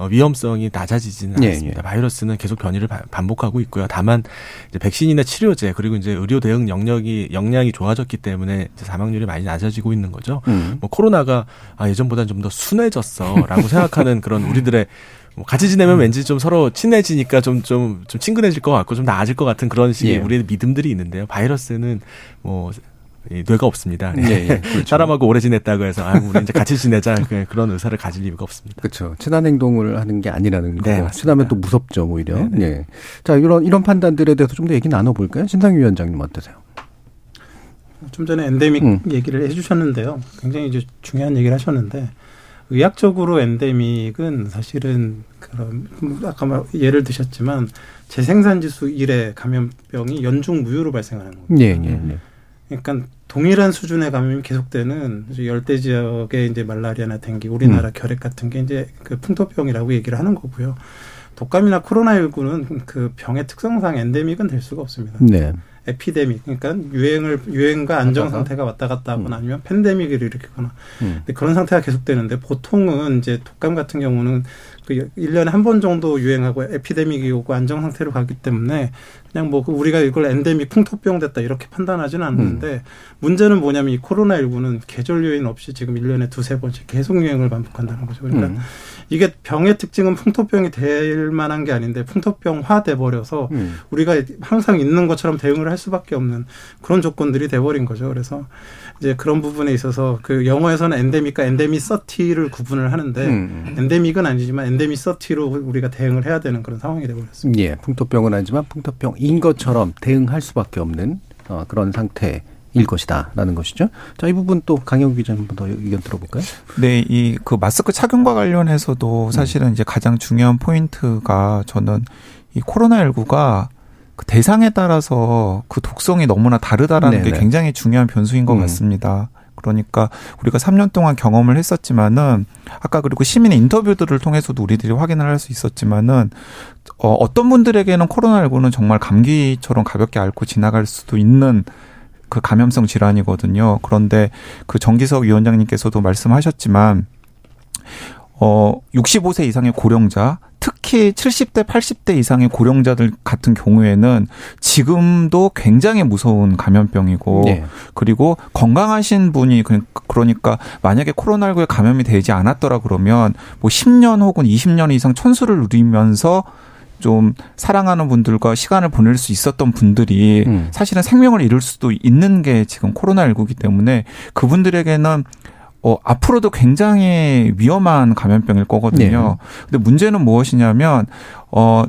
위험성이 낮아지지는 예, 않습니다. 바이러스는 계속 변이를 바- 반복하고 있고요. 다만 이제 백신이나 치료제 그리고 이제 의료 대응 영역이 역량이 좋아졌기 때문에 이제 사망률이 많이 낮아지고 있는 거죠. 음. 뭐 코로나가 아 예전보다는 좀 더 순해졌어라고 (laughs) 생각하는 그런 우리들의 뭐 같이 지내면 왠지 좀 서로 친해지니까 좀 좀 좀 친근해질 것 같고 좀 나아질 것 같은 그런 식의 예. 우리의 믿음들이 있는데요. 바이러스는 뭐 이 뇌가 없습니다. 예, 예, 그렇죠. 사람하고 오래 지냈다고 해서 아 우리 이제 같이 지내자 그- 그런 의사를 가질 이유가 없습니다. 그렇죠. 친한 행동을 하는 게 아니라는 거. 네, 맞습니다. 친하면 또 무섭죠, 오히려. 네, 네. 예. 자, 이런 이런 판단들에 대해서 좀 더 얘기 나눠볼까요? 신상위 위원장님 어떠세요? 좀 전에 엔데믹 음. 얘기를 해주셨는데요. 굉장히 이제 중요한 얘기를 하셨는데 의학적으로 엔데믹은 사실은 그런 아까 말 예를 드셨지만 재생산 지수 1의 감염병이 연중 무휴로 발생하는 겁니다. 예, 예, 예. 그러니까 동일한 수준의 감염이 계속되는 열대 지역의 이제 말라리아나 댕기, 우리나라 음. 결핵 같은 게 이제 그 풍토병이라고 얘기를 하는 거고요. 독감이나 코로나19는 그 병의 특성상 엔데믹은 될 수가 없습니다. 네. 에피데믹, 그러니까 유행을 유행과 안정? 상태가 왔다 갔다 하거나 아니면 팬데믹을 일으키거나 음. 근데 그런 상태가 계속되는데 보통은 이제 독감 같은 경우는 그 1년에 한 번 정도 유행하고 에피데믹이 오고 안정 상태로 가기 때문에 그냥 뭐 우리가 이걸 엔데믹 풍토병 됐다 이렇게 판단하지는 않는데 음. 문제는 뭐냐면 이 코로나19는 계절 요인 없이 지금 1년에 두세 번씩 계속 유행을 반복한다는 거죠. 그러니까 음. 이게 병의 특징은 풍토병이 될 만한 게 아닌데 풍토병화 돼 버려서 음. 우리가 항상 있는 것처럼 대응을 할 수밖에 없는 그런 조건들이 돼 버린 거죠. 그래서 이제 그런 부분에 있어서 그 영어에서는 엔데믹과 엔데미 서티를 구분을 하는데 음. 엔데믹은 아니지만 엔데미 서티로 우리가 대응을 해야 되는 그런 상황이 돼 버렸습니다. 예. 풍토병은 아니지만 풍토병인 것처럼 대응할 수밖에 없는 어, 그런 상태 일 것이다라는 것이죠. 자, 이 부분 또 강영 기자 한번 더 의견 들어볼까요? 네, 이 그 마스크 착용과 관련해서도 사실은 음. 이제 가장 중요한 포인트가 저는 이 코로나19가 그 대상에 따라서 그 독성이 너무나 다르다라는 네네. 게 굉장히 중요한 변수인 것 음. 같습니다. 그러니까 우리가 3년 동안 경험을 했었지만은 아까 그리고 시민의 인터뷰들을 통해서도 우리들이 확인을 할 수 있었지만은 어 어떤 분들에게는 코로나19는 정말 감기처럼 가볍게 앓고 지나갈 수도 있는 그 감염성 질환이거든요. 그런데 그 정기석 위원장님께서도 말씀하셨지만 어 65세 이상의 고령자, 특히 70대, 80대 이상의 고령자들 같은 경우에는 지금도 굉장히 무서운 감염병이고 네. 그리고 건강하신 분이 그, 그러니까 만약에 코로나19에 감염이 되지 않았더라 그러면 뭐 10년 혹은 20년 이상 천수를 누리면서 좀 사랑하는 분들과 시간을 보낼 수 있었던 분들이 음. 사실은 생명을 잃을 수도 있는 게 지금 코로나19이기 때문에 그분들에게는 어, 앞으로도 굉장히 위험한 감염병일 거거든요. 네. 근데 문제는 무엇이냐면, 어,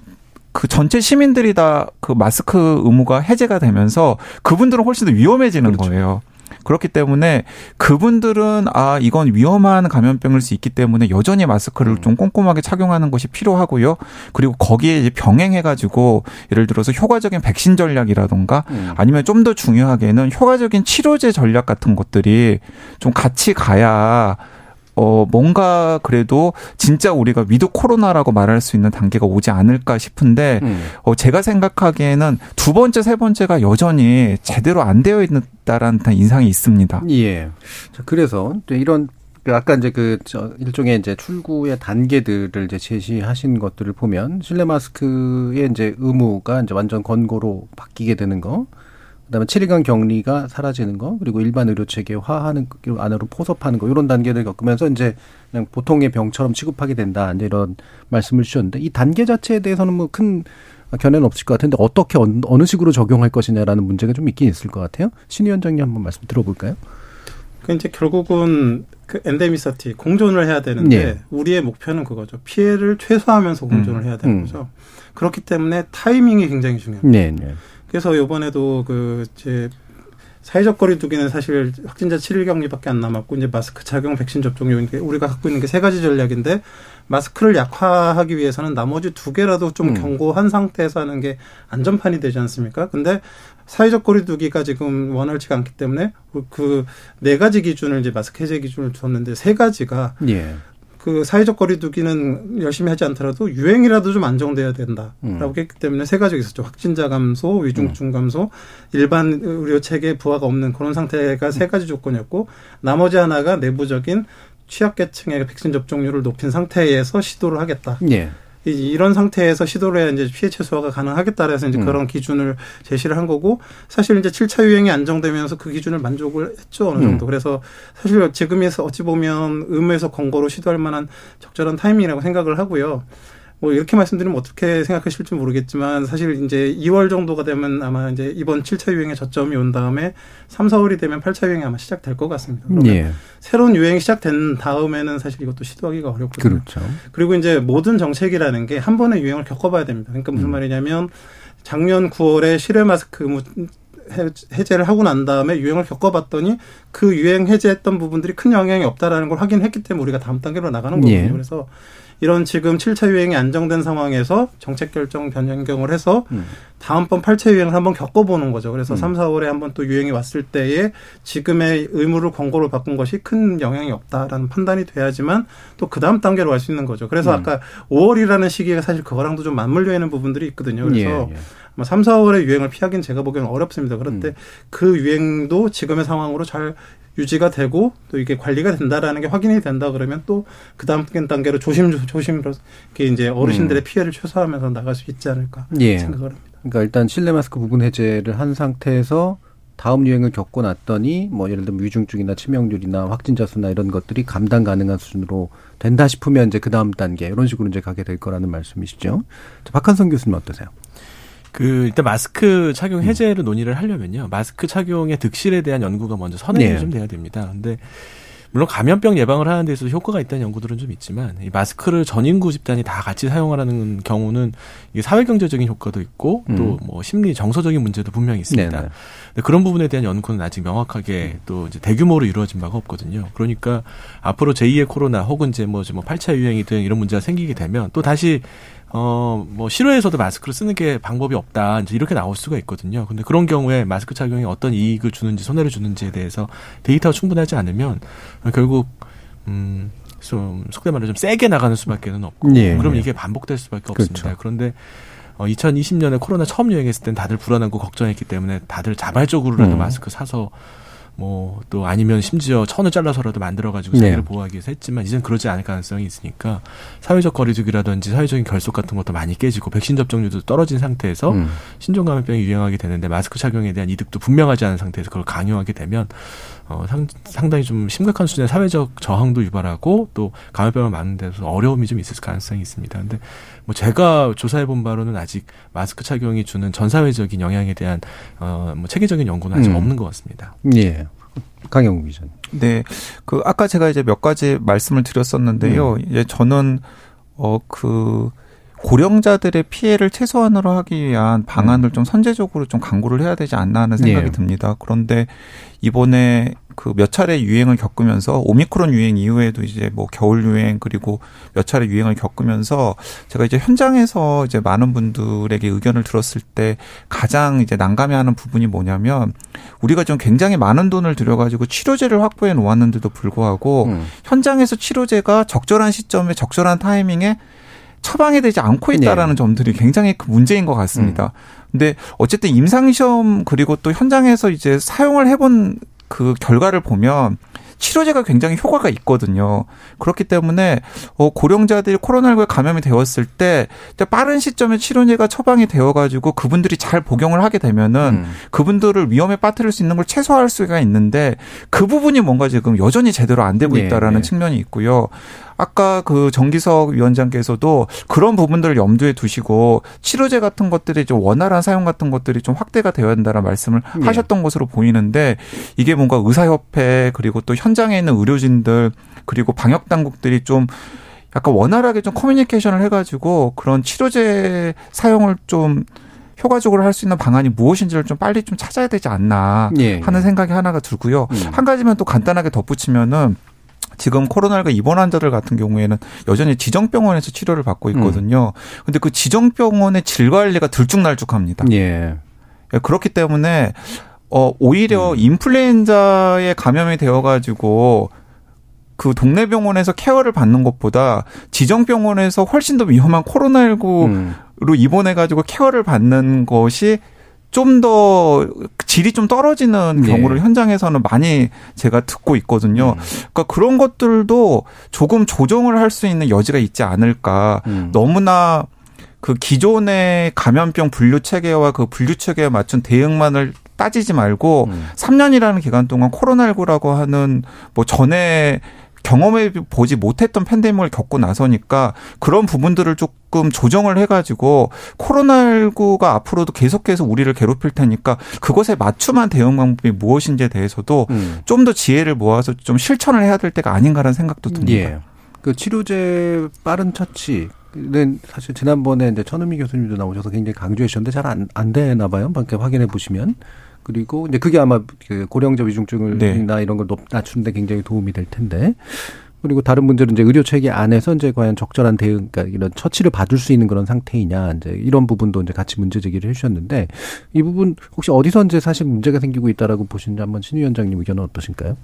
그 전체 시민들이 다 그 마스크 의무가 해제가 되면서 그분들은 훨씬 더 위험해지는 그렇죠. 거예요. 그렇기 때문에 그분들은 아 이건 위험한 감염병일 수 있기 때문에 여전히 마스크를 음. 좀 꼼꼼하게 착용하는 것이 필요하고요. 그리고 거기에 이제 병행해 가지고 예를 들어서 효과적인 백신 전략이라던가 음. 아니면 좀 더 중요하게는 효과적인 치료제 전략 같은 것들이 좀 같이 가야 어, 뭔가 그래도 진짜 우리가 위드 코로나라고 말할 수 있는 단계가 오지 않을까 싶은데, 음. 어, 제가 생각하기에는 두 번째, 세 번째가 여전히 제대로 안 되어 있다라는 인상이 있습니다. 예. 자, 그래서 이런 그 아까 이제 그저 일종의 이제 출구의 단계들을 이제 제시하신 것들을 보면 실내 마스크의 이제 의무가 이제 완전 권고로 바뀌게 되는 거. 그다음에 7일간 격리가 사라지는 거 그리고 일반 의료 체계화하는 안으로 포섭하는 거 이런 단계를 겪으면서 이제 그냥 보통의 병처럼 취급하게 된다 이제 이런 말씀을 주셨는데 이 단계 자체에 대해서는 뭐 큰 견해는 없을 것 같은데 어떻게 어느 식으로 적용할 것이냐라는 문제가 좀 있긴 있을 것 같아요. 신 위원장님 한번 말씀 들어볼까요? 그 이제 결국은 그 엔데미서티 공존을 해야 되는데 네. 우리의 목표는 그거죠. 피해를 최소화하면서 공존을 음. 해야 되는 음. 거죠. 그렇기 때문에 타이밍이 굉장히 중요합니다. 네, 네. 그래서 요번에도 그 이제 사회적 거리 두기는 사실 확진자 7일 격리밖에 안 남았고 이제 마스크 착용 백신 접종료 우리가 갖고 있는 게 세 가지 전략인데 마스크를 약화하기 위해서는 나머지 두 개라도 좀 음. 견고한 상태에서 하는 게 안전판이 되지 않습니까? 근데 사회적 거리 두기가 지금 원활치가 않기 때문에 그 네 가지 기준을 이제 마스크 해제 기준을 줬는데 세 가지가 예. 그 사회적 거리두기는 열심히 하지 않더라도 유행이라도 좀 안정돼야 된다라고 음. 했기 때문에 세 가지가 있었죠. 확진자 감소, 위중증 음. 감소, 일반 의료 체계 부하가 없는 그런 상태가 세 가지 조건이었고 나머지 하나가 내부적인 취약계층의 백신 접종률을 높인 상태에서 시도를 하겠다. 예. 이런 상태에서 시도를 해야 이제 피해 최소화가 가능하겠다 그래서 이제 음. 그런 기준을 제시를 한 거고 사실 이제 7차 유행이 안정되면서 그 기준을 만족을 했죠 어느 정도. 음. 그래서 사실 지금에서 어찌 보면 의무에서 권고로 시도할 만한 적절한 타이밍이라고 생각을 하고요. 뭐 이렇게 말씀드리면 어떻게 생각하실지 모르겠지만 사실 이제 2월 정도가 되면 아마 이제 이번 7차 유행의 저점이 온 다음에 3, 4월이 되면 8차 유행이 아마 시작될 것 같습니다. 그러면 예. 새로운 유행이 시작된 다음에는 사실 이것도 시도하기가 어렵거든요. 그렇죠. 그리고 이제 모든 정책이라는 게 한 번의 유행을 겪어봐야 됩니다. 그러니까 무슨 음. 말이냐면 작년 9월에 실외 마스크 해제를 하고 난 다음에 유행을 겪어봤더니 그 유행 해제했던 부분들이 큰 영향이 없다라는 걸 확인했기 때문에 우리가 다음 단계로 나가는 거거든요. 예. 그래서 이런 지금 7차 유행이 안정된 상황에서 정책 결정 변경을 해서 음. 다음번 8차 유행을 한번 겪어보는 거죠. 그래서 음. 3, 4월에 한번 또 유행이 왔을 때에 지금의 의무를 권고로 바꾼 것이 큰 영향이 없다라는 판단이 돼야지만 또 그 다음 단계로 갈 수 있는 거죠. 그래서 음. 아까 5월이라는 시기가 사실 그거랑도 좀 맞물려 있는 부분들이 있거든요. 그래서 예, 예. 아마 3, 4월의 유행을 피하기는 제가 보기에는 어렵습니다. 그런데 음. 그 유행도 지금의 상황으로 잘 유지가 되고 또 이게 관리가 된다라는 게 확인이 된다 그러면 또 그 다음 단계로 조심 조심으로 이게 이제 어르신들의 음. 피해를 최소화하면서 나갈 수 있지 않을까 예. 생각을 합니다. 그러니까 일단 실내 마스크 부분 해제를 한 상태에서 다음 유행을 겪고 났더니 뭐 예를 들면 위중증이나 치명률이나 확진자 수나 이런 것들이 감당 가능한 수준으로 된다 싶으면 이제 그 다음 단계 이런 식으로 이제 가게 될 거라는 말씀이시죠. 박한성 교수님 어떠세요? 그 일단 마스크 착용 해제를 음. 논의를 하려면요. 마스크 착용의 득실에 대한 연구가 먼저 선행이 네. 좀 돼야 됩니다. 근데 물론 감염병 예방을 하는 데서 효과가 있다는 연구들은 좀 있지만 이 마스크를 전 인구 집단이 다 같이 사용하라는 경우는 이게 사회 경제적인 효과도 있고 음. 또뭐 심리 정서적인 문제도 분명히 있습니다. 네네. 근데 그런 부분에 대한 연구는 아직 명확하게 음. 또 이제 대규모로 이루어진 바가 없거든요. 그러니까 앞으로 제2의 코로나 혹은 이제 뭐, 뭐 8차 유행이든 이런 문제가 생기게 되면 또 다시 어, 뭐, 실외에서도 마스크를 쓰는 게 방법이 없다. 이제 이렇게 나올 수가 있거든요. 근데 그런 경우에 마스크 착용이 어떤 이익을 주는지, 손해를 주는지에 대해서 데이터가 충분하지 않으면 결국, 음, 좀, 속된 말로 좀 세게 나가는 수밖에는 없고. 예, 그럼 예. 이게 반복될 수밖에 그렇죠. 없습니다. 그런데 어, 2020년에 코로나 처음 유행했을 땐 다들 불안하고 걱정했기 때문에 다들 자발적으로라도 음. 마스크 사서 뭐 또 아니면 심지어 천을 잘라서라도 만들어가지고 자기를 네. 보호하기 위해서 했지만 이젠 그러지 않을 가능성이 있으니까 사회적 거리두기라든지 사회적인 결속 같은 것도 많이 깨지고 백신 접종률도 떨어진 상태에서 음. 신종 감염병이 유행하게 되는데 마스크 착용에 대한 이득도 분명하지 않은 상태에서 그걸 강요하게 되면 어, 상, 상당히 좀 심각한 수준의 사회적 저항도 유발하고 또 감염병을 막는 데서 어려움이 좀 있을 가능성이 있습니다. 근데 뭐 제가 조사해 본 바로는 아직 마스크 착용이 주는 전 사회적인 영향에 대한 어, 뭐 체계적인 연구는 아직 음. 없는 것 같습니다. 예. 강영우 기자님. 네. 그 아까 제가 이제 몇 가지 말씀을 드렸었는데요. 음. 이제 저는 어그 고령자들의 피해를 최소한으로 하기 위한 방안을 음. 좀 선제적으로 좀 강구를 해야 되지 않나 하는 생각이 네. 듭니다. 그런데 이번에 그 몇 차례 유행을 겪으면서 오미크론 유행 이후에도 이제 뭐 겨울 유행 그리고 몇 차례 유행을 겪으면서 제가 이제 현장에서 이제 많은 분들에게 의견을 들었을 때 가장 이제 난감해하는 부분이 뭐냐면 우리가 좀 굉장히 많은 돈을 들여가지고 치료제를 확보해 놓았는데도 불구하고 음. 현장에서 치료제가 적절한 시점에 적절한 타이밍에 처방이 되지 않고 있다라는 네. 점들이 굉장히 큰 문제인 것 같습니다. 음. 근데 어쨌든 임상시험 그리고 또 현장에서 이제 사용을 해본 그 결과를 보면 치료제가 굉장히 효과가 있거든요. 그렇기 때문에 어 고령자들이 코로나19에 감염이 되었을 때 빠른 시점에 치료제가 처방이 되어 가지고 그분들이 잘 복용을 하게 되면은 음. 그분들을 위험에 빠뜨릴 수 있는 걸 최소화할 수가 있는데 그 부분이 뭔가 지금 여전히 제대로 안 되고 네, 있다라는 네, 네. 측면이 있고요. 아까 그 정기석 위원장께서도 그런 부분들을 염두에 두시고 치료제 같은 것들이 좀 원활한 사용 같은 것들이 좀 확대가 되어야 한다는 말씀을 네. 하셨던 것으로 보이는데 이게 뭔가 의사협회 그리고 또 현장에 있는 의료진들 그리고 방역 당국들이 좀 약간 원활하게 좀 커뮤니케이션을 해가지고 그런 치료제 사용을 좀 효과적으로 할 수 있는 방안이 무엇인지를 좀 빨리 좀 찾아야 되지 않나 예, 하는 예. 생각이 하나가 들고요. 음. 한 가지만 또 간단하게 덧붙이면은 지금 코로나19 입원 환자들 같은 경우에는 여전히 지정병원에서 치료를 받고 있거든요. 음. 근데 그 지정병원의 질 관리가 들쭉날쭉합니다. 예. 예. 그렇기 때문에 어 오히려 음. 인플루엔자에 감염이 되어 가지고 그 동네 병원에서 케어를 받는 것보다 지정 병원에서 훨씬 더 위험한 코로나19로 음. 입원해 가지고 케어를 받는 것이 좀 더 질이 좀 떨어지는 네. 경우를 현장에서는 많이 제가 듣고 있거든요. 음. 그러니까 그런 것들도 조금 조정을 할 수 있는 여지가 있지 않을까. 음. 너무나 그 기존의 감염병 분류 체계와 그 분류 체계에 맞춘 대응만을 따지지 말고 음. 3년이라는 기간 동안 코로나19라고 하는 뭐 전에 경험해 보지 못했던 팬데믹을 겪고 나서니까 그런 부분들을 조금 조정을 해가지고 코로나19가 앞으로도 계속해서 우리를 괴롭힐 테니까 그것에 맞춤한 대응 방법이 무엇인지에 대해서도 음. 좀더 지혜를 모아서 좀 실천을 해야 될 때가 아닌가라는 생각도 듭니다. 예. 그 치료제 빠른 처치 는 사실 지난번에 이제 천은미 교수님도 나오셔서 굉장히 강조해 주셨는데 잘 안 안 되나 봐요. 밖에 확인해 보시면 그리고 이제 그게 아마 그 고령자 위중증을나 네. 이런 걸 낮추는데 굉장히 도움이 될 텐데. 그리고 다른 분들은 이제 의료 체계 안에서 이제 과연 적절한 대응, 그러니까 이런 처치를 받을 수 있는 그런 상태이냐, 이제 이런 부분도 이제 같이 문제 제기를 해주셨는데 이 부분 혹시 어디서 이제 사실 문제가 생기고 있다라고 보시는지 한번 신 위원장님 의견은 어떠신가요?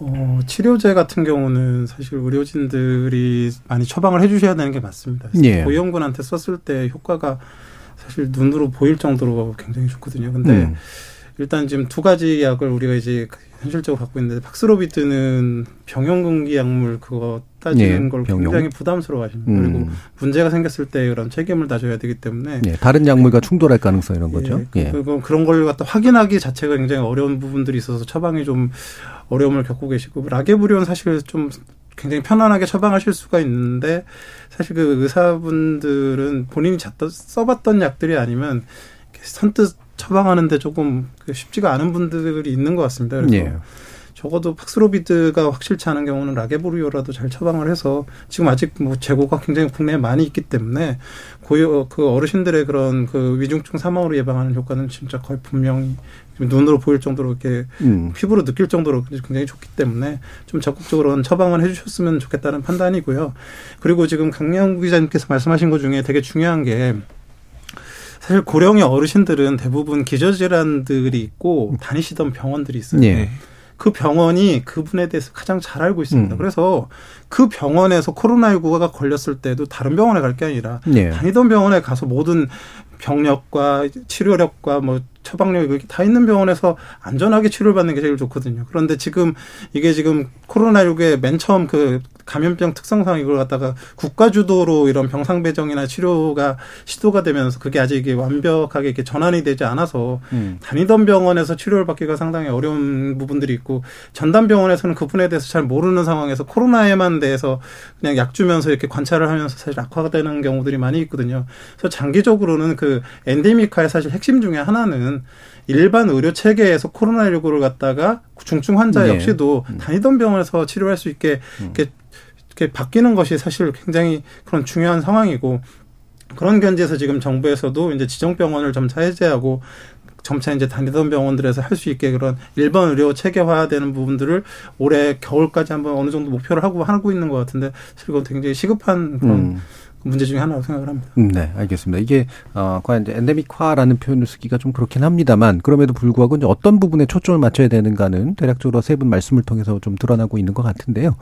어, 치료제 같은 경우는 사실 의료진들이 많이 처방을 해주셔야 되는 게 맞습니다. 예. 고위험군한테 썼을 때 효과가 사실 눈으로 보일 정도로 굉장히 좋거든요. 근데 음. 일단 지금 두 가지 약을 우리가 이제 현실적으로 갖고 있는데 박스로비드는 병용금기 약물 그거 따지는 예, 걸 병용. 굉장히 부담스러워하십니다. 음. 그리고 문제가 생겼을 때 그런 책임을 다져야 되기 때문에 예, 다른 약물과 충돌할 가능성 이런 거죠. 예, 예. 그, 그, 그런 걸 갖다 확인하기 자체가 굉장히 어려운 부분들이 있어서 처방이 좀 어려움을 겪고 계시고 라게브리온 사실 좀 굉장히 편안하게 처방하실 수가 있는데 사실 그 의사분들은 본인이 써봤던 약들이 아니면 선뜻 처방하는데 조금 그 쉽지가 않은 분들이 있는 것 같습니다. 그래서 예. 적어도 팍스로비드가 확실치 않은 경우는 라게브리오라도 잘 처방을 해서 지금 아직 뭐 재고가 굉장히 국내에 많이 있기 때문에 고요 그 어르신들의 그런 그 위중증 사망으로 예방하는 효과는 진짜 거의 분명히 눈으로 보일 정도로 이렇게 음. 피부로 느낄 정도로 굉장히 좋기 때문에 좀 적극적으로 처방을 해주셨으면 좋겠다는 판단이고요. 그리고 지금 강양 기자님께서 말씀하신 것 중에 되게 중요한 게 사실 고령의 어르신들은 대부분 기저질환들이 있고 다니시던 병원들이 있어요. 예. 그 병원이 그분에 대해서 가장 잘 알고 있습니다. 음. 그래서 그 병원에서 코로나19가 걸렸을 때도 다른 병원에 갈 게 아니라 예. 다니던 병원에 가서 모든 병력과 치료력과 뭐 처방력 이렇게 다 있는 병원에서 안전하게 치료를 받는 게 제일 좋거든요. 그런데 지금 이게 지금 코로나19의 맨 처음 그 감염병 특성상 이걸 갖다가 국가 주도로 이런 병상 배정이나 치료가 시도가 되면서 그게 아직 이게 완벽하게 이렇게 전환이 되지 않아서 음. 다니던 병원에서 치료를 받기가 상당히 어려운 부분들이 있고 전담 병원에서는 그분에 대해서 잘 모르는 상황에서 코로나에만 대해서 그냥 약 주면서 이렇게 관찰을 하면서 사실 악화가 되는 경우들이 많이 있거든요. 그래서 장기적으로는 그 엔데미카의 사실 핵심 중에 하나는 일반 의료 체계에서 코로나19를 갖다가 중증 환자 네. 역시도 다니던 병원에서 치료할 수 있게 이렇게, 이렇게 바뀌는 것이 사실 굉장히 그런 중요한 상황이고 그런 견지에서 지금 정부에서도 이제 지정병원을 점차 해제하고 점차 이제 다니던 병원들에서 할 수 있게 그런 일반 의료 체계화되는 부분들을 올해 겨울까지 한번 어느 정도 목표를 하고 하고 있는 것 같은데 사실 그건 굉장히 시급한 그런 음. 문제 중에 하나라고 생각을 합니다. 음, 네, 알겠습니다. 이게 어, 과연 이제 엔데믹화라는 표현을 쓰기가 좀 그렇긴 합니다만 그럼에도 불구하고 이제 어떤 부분에 초점을 맞춰야 되는가는 대략적으로 세 분 말씀을 통해서 좀 드러나고 있는 것 같은데요.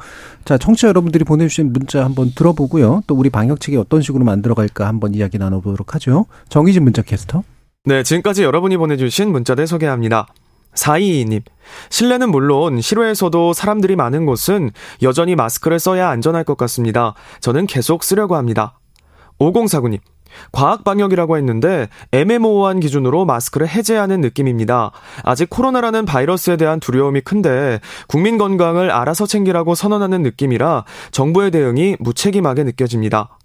자, 청취자 여러분들이 보내주신 문자 한번 들어보고요. 또 우리 방역책이 어떤 식으로 만들어갈까 한번 이야기 나눠보도록 하죠. 정희진 문자 캐스터. 네, 지금까지 여러분이 보내주신 문자들 소개합니다. 422님, 실내는 물론 실외에서도 사람들이 많은 곳은 여전히 마스크를 써야 안전할 것 같습니다. 저는 계속 쓰려고 합니다. 5049님, 과학 방역이라고 했는데 애매모호한 기준으로 마스크를 해제하는 느낌입니다. 아직 코로나라는 바이러스에 대한 두려움이 큰데 국민 건강을 알아서 챙기라고 선언하는 느낌이라 정부의 대응이 무책임하게 느껴집니다.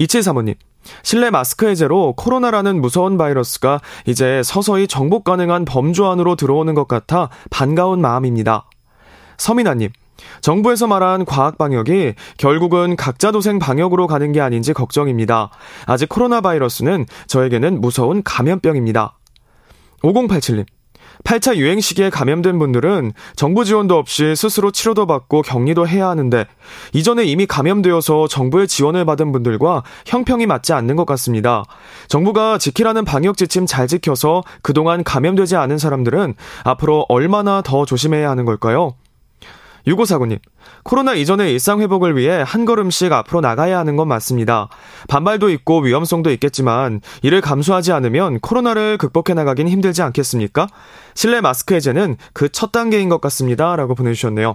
2735님, 실내 마스크 해제로 코로나라는 무서운 바이러스가 이제 서서히 정복 가능한 범주 안으로 들어오는 것 같아 반가운 마음입니다. 서민아님, 정부에서 말한 과학 방역이 결국은 각자 도생 방역으로 가는 게 아닌지 걱정입니다. 아직 코로나 바이러스는 저에게는 무서운 감염병입니다. 5087님, 8차 유행 시기에 감염된 분들은 정부 지원도 없이 스스로 치료도 받고 격리도 해야 하는데 이전에 이미 감염되어서 정부의 지원을 받은 분들과 형평이 맞지 않는 것 같습니다. 정부가 지키라는 방역 지침 잘 지켜서 그동안 감염되지 않은 사람들은 앞으로 얼마나 더 조심해야 하는 걸까요? 6549님, 코로나 이전의 일상 회복을 위해 한 걸음씩 앞으로 나가야 하는 건 맞습니다. 반발도 있고 위험성도 있겠지만 이를 감수하지 않으면 코로나를 극복해 나가긴 힘들지 않겠습니까? 실내 마스크 해제는 그 첫 단계인 것 같습니다. 라고 보내주셨네요.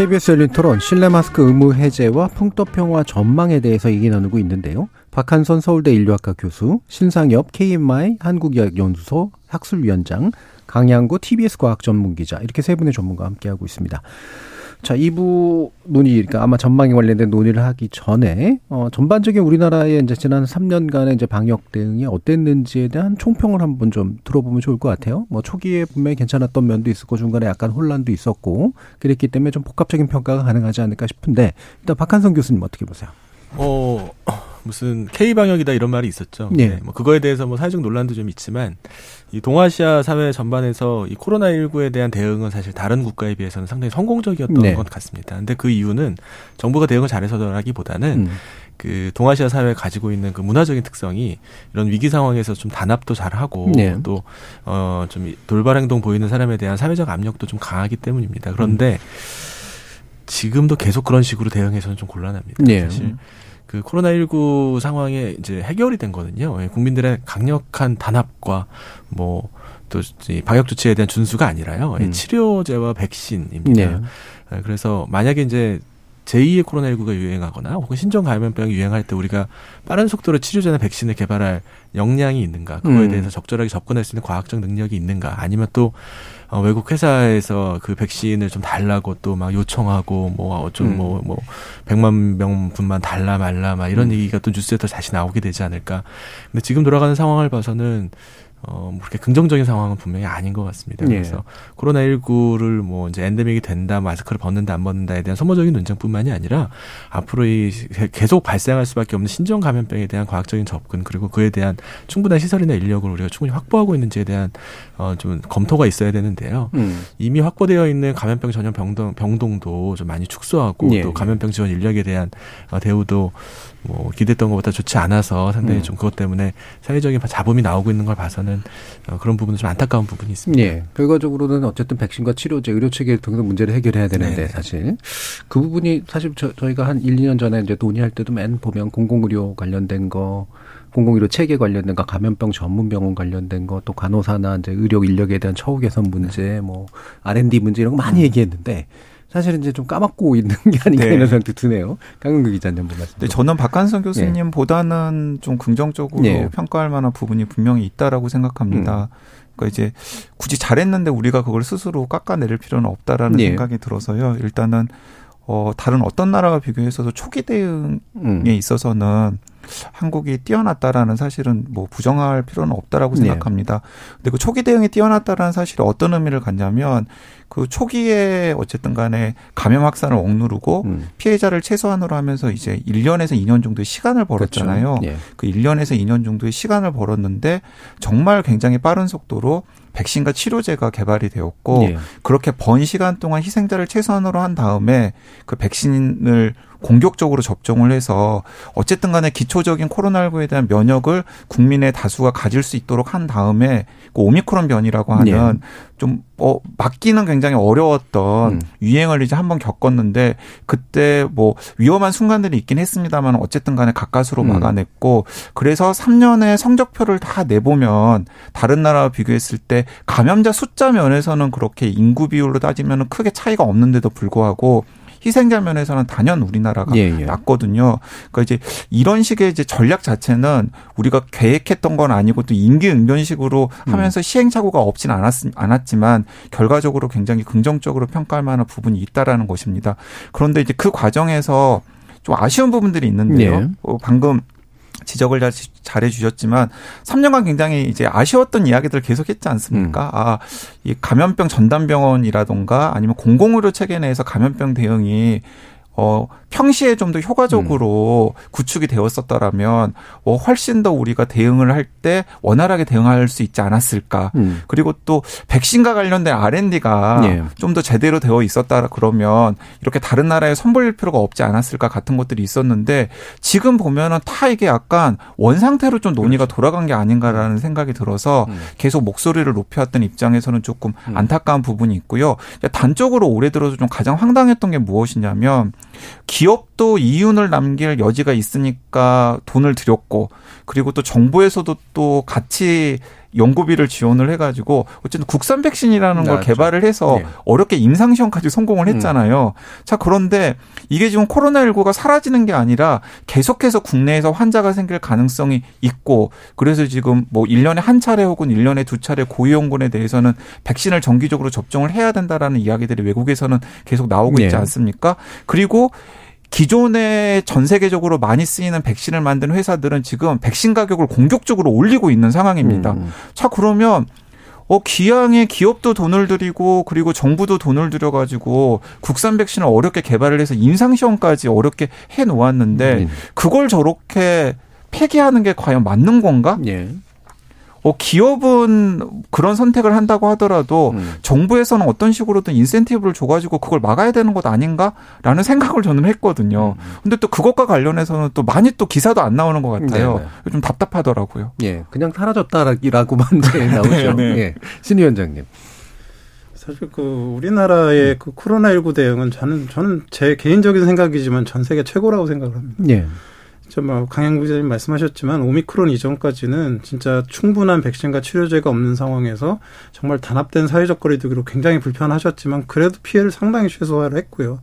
KBS 열린 토론 실내 마스크 의무 해제와 풍토평화 전망에 대해서 얘기 나누고 있는데요. 박한선 서울대 인류학과 교수, 신상엽 KMI 한국의학연구소 학술위원장, 강양구 TBS 과학전문기자 이렇게 세 분의 전문가와 함께하고 있습니다. 자, 2부 논의, 그러니까 아마 전망에 관련된 논의를 하기 전에, 어, 전반적인 우리나라의 이제 지난 3년간의 이제 방역 대응이 어땠는지에 대한 총평을 한번 좀 들어보면 좋을 것 같아요. 뭐 초기에 분명히 괜찮았던 면도 있었고 중간에 약간 혼란도 있었고 그랬기 때문에 좀 복합적인 평가가 가능하지 않을까 싶은데 일단 박한성 교수님 어떻게 보세요? 어, 무슨 K 방역이다 이런 말이 있었죠. 네. 네. 뭐 그거에 대해서 뭐 사회적 논란도 좀 있지만 이 동아시아 사회 전반에서 이 코로나 19에 대한 대응은 사실 다른 국가에 비해서는 상당히 성공적이었던 네. 것 같습니다. 근데 그 이유는 정부가 대응을 잘해서라기보다는 음. 그 동아시아 사회가 가지고 있는 그 문화적인 특성이 이런 위기 상황에서 좀 단합도 잘하고 네. 또어좀 돌발 행동 보이는 사람에 대한 사회적 압력도 좀 강하기 때문입니다. 그런데 지금도 계속 그런 식으로 대응해서는 좀 곤란합니다. 네. 사실 그 코로나19 상황에 이제 해결이 된 거는요. 예, 국민들의 강력한 단합과 뭐 또 방역 조치에 대한 준수가 아니라요. 예, 음. 치료제와 백신입니다. 네. 예, 그래서 만약에 이제 제2의 코로나19가 유행하거나 혹은 신종 감염병이 유행할 때 우리가 빠른 속도로 치료제나 백신을 개발할 역량이 있는가 그거에 음. 대해서 적절하게 접근할 수 있는 과학적 능력이 있는가 아니면 또 어, 외국 회사에서 그 백신을 좀 달라고 또 막 요청하고 뭐 어좀 음. 뭐뭐 백만 명분만 달라 말라 막 이런 음. 얘기가 또 뉴스에 더 다시 나오게 되지 않을까 근데 지금 돌아가는 상황을 봐서는 어, 뭐 그렇게 긍정적인 상황은 분명히 아닌 것 같습니다. 예. 그래서 코로나19를 뭐 이제 엔데믹이 된다, 마스크를 벗는다, 안 벗는다에 대한 소모적인 논쟁뿐만이 아니라 앞으로 이 계속 발생할 수밖에 없는 신종 감염병에 대한 과학적인 접근 그리고 그에 대한 충분한 시설이나 인력을 우리가 충분히 확보하고 있는지에 대한 어, 좀 검토가 있어야 되는데요. 음. 이미 확보되어 있는 감염병 전염 병동, 병동도 좀 많이 축소하고 예, 또 예. 감염병 지원 인력에 대한 어, 대우도 뭐 기대했던 것보다 좋지 않아서 상당히 음. 좀 그것 때문에 사회적인 잡음이 나오고 있는 걸 봐서는 어, 그런 부분은 좀 안타까운 부분이 있습니다. 예. 결과적으로는 어쨌든 백신과 치료제, 의료 체계 등등 문제를 해결해야 되는데 네. 사실 그 부분이 사실 저, 저희가 한 1, 2년 전에 이제 논의할 때도 맨 보면 공공의료 관련된 거 공공의료 체계 관련된 거, 감염병 전문 병원 관련된 거, 또 간호사나 이제 의료 인력에 대한 처우 개선 문제, 뭐 R&D 문제 이런 거 많이 얘기했는데 사실은 이제 좀 까먹고 있는 게 아닌가 네. 이런 생각도 드네요. 강은규 기자님 한번 말씀. 근데 저는 박한선 교수님보다는 좀 긍정적으로 예. 평가할 만한 부분이 분명히 있다라고 생각합니다. 그러니까 이제 굳이 잘했는데 우리가 그걸 스스로 깎아내릴 필요는 없다라는 예. 생각이 들어서요. 일단은 어 다른 어떤 나라와 비교해서도 초기 대응에 음. 있어서는 한국이 뛰어났다라는 사실은 뭐 부정할 필요는 없다라고 네. 생각합니다. 근데 그 초기 대응이 뛰어났다라는 사실이 어떤 의미를 갖냐면 그 초기에 어쨌든 간에 감염 확산을 억누르고 음. 피해자를 최소한으로 하면서 이제 1년에서 2년 정도의 시간을 벌었잖아요. 그렇죠. 예. 그 1년에서 2년 정도의 시간을 벌었는데 정말 굉장히 빠른 속도로 백신과 치료제가 개발이 되었고 예. 그렇게 번 시간 동안 희생자를 최소한으로 한 다음에 그 백신을 공격적으로 접종을 해서 어쨌든 간에 기초적인 코로나19에 대한 면역을 국민의 다수가 가질 수 있도록 한 다음에 그 오미크론 변이라고 하는 좀, 어, 막기는 굉장히 어려웠던 음. 유행을 이제 한번 겪었는데 그때 뭐 위험한 순간들이 있긴 했습니다만 어쨌든 간에 가까스로 음. 막아냈고 그래서 3년의 성적표를 다 내보면 다른 나라와 비교했을 때 감염자 숫자 면에서는 그렇게 인구 비율로 따지면 크게 차이가 없는데도 불구하고 희생자 면에서는 단연 우리나라가 예, 예. 낮거든요. 그러니까 이제 이런 식의 이제 전략 자체는 우리가 계획했던 건 아니고 또 임기응변식으로 음. 하면서 시행착오가 없진 않았, 않았지만 결과적으로 굉장히 긍정적으로 평가할 만한 부분이 있다라는 것입니다. 그런데 이제 그 과정에서 좀 아쉬운 부분들이 있는데요. 예. 어, 방금 지적을 잘, 잘해 주셨지만 3년간 굉장히 이제 아쉬웠던 이야기들 계속 했지 않습니까? 음. 아, 이 감염병 전담병원이라던가 아니면 공공의료 체계 내에서 감염병 대응이 어, 평시에 좀 더 효과적으로 음. 구축이 되었었다라면 어, 훨씬 더 우리가 대응을 할 때 원활하게 대응할 수 있지 않았을까. 음. 그리고 또 백신과 관련된 R&D가 예. 좀더 제대로 되어 있었다 그러면 이렇게 다른 나라에 선보일 필요가 없지 않았을까 같은 것들이 있었는데 지금 보면은 다 이게 약간 원상태로 좀 논의가 돌아간 게 아닌가라는 생각이 들어서 그렇죠. 음. 계속 목소리를 높여왔던 입장에서는 조금 음. 안타까운 부분이 있고요. 단적으로 올해 들어서 좀 가장 황당했던 게 무엇이냐면 기업도 이윤을 남길 여지가 있으니까 돈을 들였고 그리고 또 정부에서도 또 같이 연구비를 지원을 해가지고 어쨌든 국산 백신이라는 걸 맞죠. 개발을 해서 네. 어렵게 임상 시험까지 성공을 했잖아요. 자 그런데 이게 지금 코로나19가 사라지는 게 아니라 계속해서 국내에서 환자가 생길 가능성이 있고 그래서 지금 뭐 1년에 한 차례 혹은 1년에 두 차례 고위험군에 대해서는 백신을 정기적으로 접종을 해야 된다라는 이야기들이 외국에서는 계속 나오고 있지 네. 않습니까? 그리고 기존에 전 세계적으로 많이 쓰이는 백신을 만드는 회사들은 지금 백신 가격을 공격적으로 올리고 있는 상황입니다. 음. 자, 그러면 어, 기왕에 기업도 돈을 들이고 그리고 정부도 돈을 들여가지고 국산 백신을 어렵게 개발을 해서 임상시험까지 어렵게 해 놓았는데 음. 그걸 저렇게 폐기하는 게 과연 맞는 건가? 예. 어, 기업은 그런 선택을 한다고 하더라도 음. 정부에서는 어떤 식으로든 인센티브를 줘가지고 그걸 막아야 되는 것 아닌가라는 생각을 저는 했거든요. 음. 근데 또 그것과 관련해서는 또 많이 또 기사도 안 나오는 것 같아요. 네, 좀 답답하더라고요. 예, 그냥 사라졌다라고만 이제 (laughs) 나오죠. 네, 네. 예. 신 위원장님. 사실 그 우리나라의 그 코로나19 대응은 저는 저는 제 개인적인 생각이지만 전 세계 최고라고 생각을 합니다. 예. 정말 강양 기자님 말씀하셨지만 오미크론 이전까지는 진짜 충분한 백신과 치료제가 없는 상황에서 정말 단합된 사회적 거리두기로 굉장히 불편하셨지만 그래도 피해를 상당히 최소화를 했고요.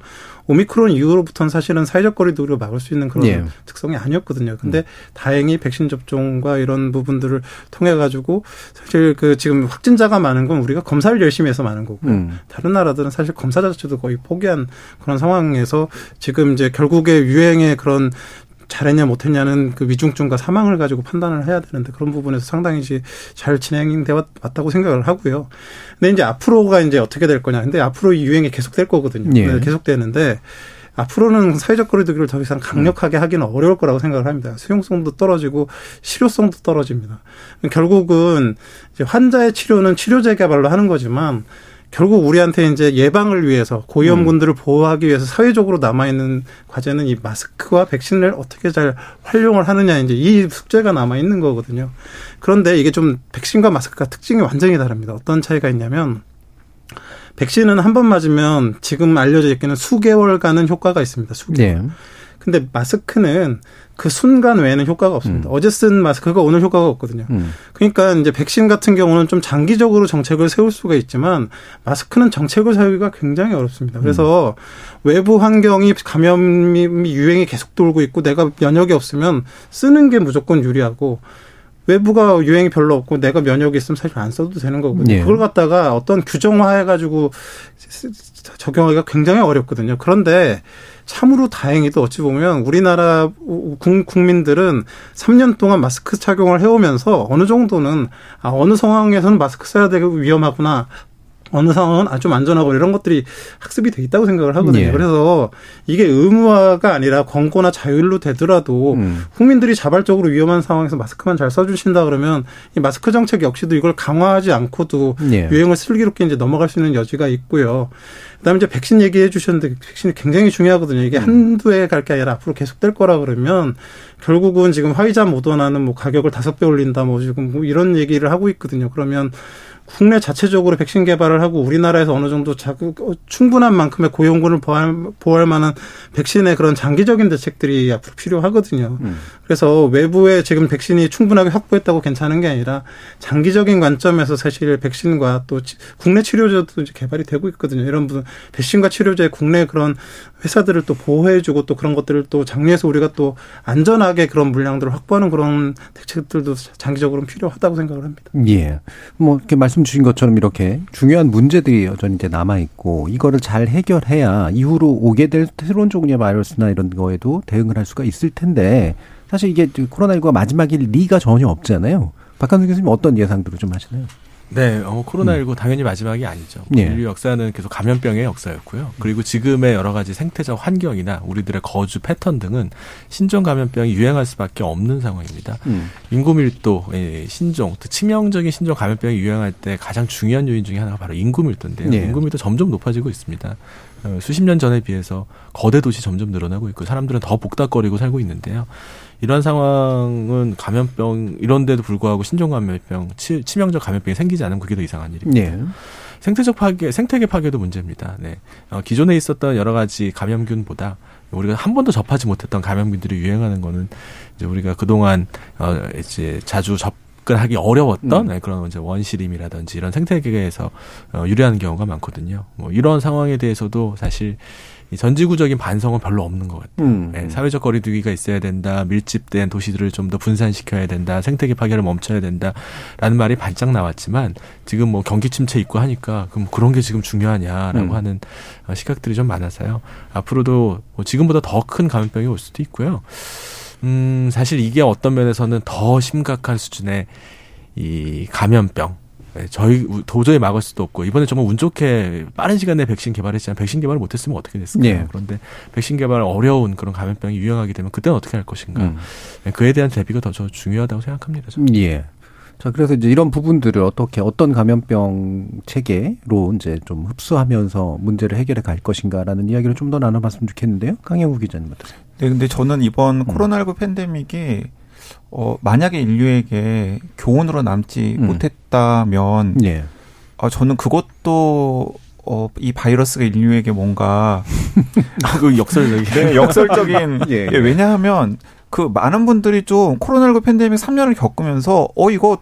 오미크론 이후로부터는 사실은 사회적 거리두기로 막을 수 있는 그런 예. 특성이 아니었거든요. 근데 다행히 백신 접종과 이런 부분들을 통해 가지고 사실 그 지금 확진자가 많은 건 우리가 검사를 열심히 해서 많은 거고요. 음. 다른 나라들은 사실 검사 자체도 거의 포기한 그런 상황에서 지금 이제 결국에 유행의 그런 잘했냐 못했냐는 그 위중증과 사망을 가지고 판단을 해야 되는데 그런 부분에서 상당히 이제 잘 진행돼 왔다고 생각을 하고요. 근데 이제 앞으로가 이제 어떻게 될 거냐. 근데 앞으로 이 유행이 계속될 거거든요. 예. 네, 계속되는데 앞으로는 사회적 거리두기를 더 이상 강력하게 하기는 어려울 거라고 생각을 합니다. 수용성도 떨어지고 실효성도 떨어집니다. 결국은 이제 환자의 치료는 치료제 개발로 하는 거지만 결국 우리한테 이제 예방을 위해서 고위험군들을 보호하기 위해서 사회적으로 남아있는 과제는 이 마스크와 백신을 어떻게 잘 활용을 하느냐 이제 이 숙제가 남아있는 거거든요. 그런데 이게 좀 백신과 마스크가 특징이 완전히 다릅니다. 어떤 차이가 있냐면 백신은 한 번 맞으면 지금 알려져 있기는 수개월간은 효과가 있습니다. 수개월. 예. 근데 마스크는 그 순간 외에는 효과가 없습니다. 어제 쓴 마스크가 오늘 효과가 없거든요. 음. 그러니까 이제 백신 같은 경우는 좀 장기적으로 정책을 세울 수가 있지만 마스크는 정책을 세우기가 굉장히 어렵습니다. 그래서 외부 환경이 감염이 유행이 계속 돌고 있고 내가 면역이 없으면 쓰는 게 무조건 유리하고 외부가 유행이 별로 없고 내가 면역이 있으면 사실 안 써도 되는 거거든요. 예. 그걸 갖다가 어떤 규정화 해가지고 적용하기가 굉장히 어렵거든요. 그런데 참으로 다행히도 어찌 보면 우리나라 국- 국민들은 3년 동안 마스크 착용을 해오면서 어느 정도는 아, 어느 상황에서는 마스크 써야 되고 위험하구나. 어느 상황은 아, 좀 안전하고 이런 것들이 학습이 돼 있다고 생각을 하거든요. 예. 그래서 이게 의무화가 아니라 권고나 자율로 되더라도 음. 국민들이 자발적으로 위험한 상황에서 마스크만 잘 써주신다 그러면 이 마스크 정책 역시도 이걸 강화하지 않고도 예. 유행을 슬기롭게 이제 넘어갈 수 있는 여지가 있고요. 그다음에 이제 백신 얘기해 주셨는데 백신이 굉장히 중요하거든요. 이게 한두 해 갈 게 아니라 앞으로 계속 될 거라 그러면 결국은 지금 화이자 모더나는 뭐 가격을 다섯 배 올린다 뭐 지금 뭐 이런 얘기를 하고 있거든요. 그러면 국내 자체적으로 백신 개발을 하고 우리나라에서 어느 정도 자국 어, 충분한 만큼의 고용군을 보호할, 보호할 만한 백신의 그런 장기적인 대책들이 앞으로 필요하거든요. 음. 그래서 외부에 지금 백신이 충분하게 확보했다고 괜찮은 게 아니라 장기적인 관점에서 사실 백신과 또 치- 국내 치료제도 이제 개발이 되고 있거든요. 이런 부분 백신과 치료제 국내 그런 회사들을 또 보호해주고 또 그런 것들을 또 장려해서 우리가 또 안전하게 그런 물량들을 확보하는 그런 대책들도 장기적으로 는 필요하다고 생각을 합니다. 예. 뭐 이렇게 말씀 주신 것처럼 이렇게 중요한 문제들이 여전히 이제 남아 있고 이거를 잘 해결해야 이후로 오게 될 새로운 종류의 바이러스나 이런 거에도 대응을 할 수가 있을 텐데 사실 이게 코로나19가 마지막일 리가 전혀 없잖아요. 박한수 교수님 어떤 예상들을 좀 하시나요? 네, 어, 코로나19 당연히 마지막이 아니죠. 예. 인류 역사는 계속 감염병의 역사였고요. 그리고 지금의 여러 가지 생태적 환경이나 우리들의 거주 패턴 등은 신종 감염병이 유행할 수밖에 없는 상황입니다. 음. 인구 밀도, 예, 신종, 또 치명적인 신종 감염병이 유행할 때 가장 중요한 요인 중에 하나가 바로 인구 밀도인데요. 예. 인구 밀도 점점 높아지고 있습니다. 어, 수십 년 전에 비해서 거대 도시 점점 늘어나고 있고 사람들은 더 복닥거리고 살고 있는데요. 이런 상황은 감염병 이런데도 불구하고 신종 감염병, 치, 치명적 감염병이 생기지 않으면 그게 더 이상한 일입니다. 예. 생태적 파괴, 생태계 파괴도 문제입니다. 네. 어, 기존에 있었던 여러 가지 감염균보다 우리가 한 번도 접하지 못했던 감염균들이 유행하는 거는 이제 우리가 그동안 어 이제 자주 접근하기 어려웠던 음. 네, 그런 이제 원시림이라든지 이런 생태계에서 어, 유래하는 경우가 많거든요. 뭐 이런 상황에 대해서도 사실 이 전지구적인 반성은 별로 없는 것 같아요. 음. 네, 사회적 거리두기가 있어야 된다. 밀집된 도시들을 좀 더 분산시켜야 된다. 생태계 파괴를 멈춰야 된다라는 말이 반짝 나왔지만 지금 뭐 경기 침체 있고 하니까 그럼 그런 게 지금 중요하냐라고 음. 하는 어, 시각들이 좀 많아서요. 앞으로도 뭐 지금보다 더 큰 감염병이 올 수도 있고요. 음, 사실 이게 어떤 면에서는 더 심각한 수준의 이 감염병. 네, 저희 우- 도저히 막을 수도 없고 이번에 정말 운 좋게 빠른 시간 내에 백신 개발했지만 백신 개발을 못했으면 어떻게 됐을까요? 예. 그런데 백신 개발 어려운 그런 감염병이 유행하게 되면 그때는 어떻게 할 것인가? 음. 네, 그에 대한 대비가 더저 중요하다고 생각합니다. 저는. 예. 자, 그래서 이제 이런 부분들을 어떻게 어떤 감염병 체계로 이제 좀 흡수하면서 문제를 해결해 갈 것인가라는 이야기를 좀 더 나눠봤으면 좋겠는데요. 강영우 기자님 어떠세요? 네, 근데 저는 이번 코로나19 팬데믹이 어 만약에 인류에게 교훈으로 남지 음. 못했다면 예. 어 저는 그것도 어 이 바이러스가 인류에게 뭔가 (laughs) 그 역설적인 네, 역설적인 (laughs) 예. 예, 왜냐하면 그 많은 분들이 좀 코로나19 팬데믹 3년을 겪으면서 어 이거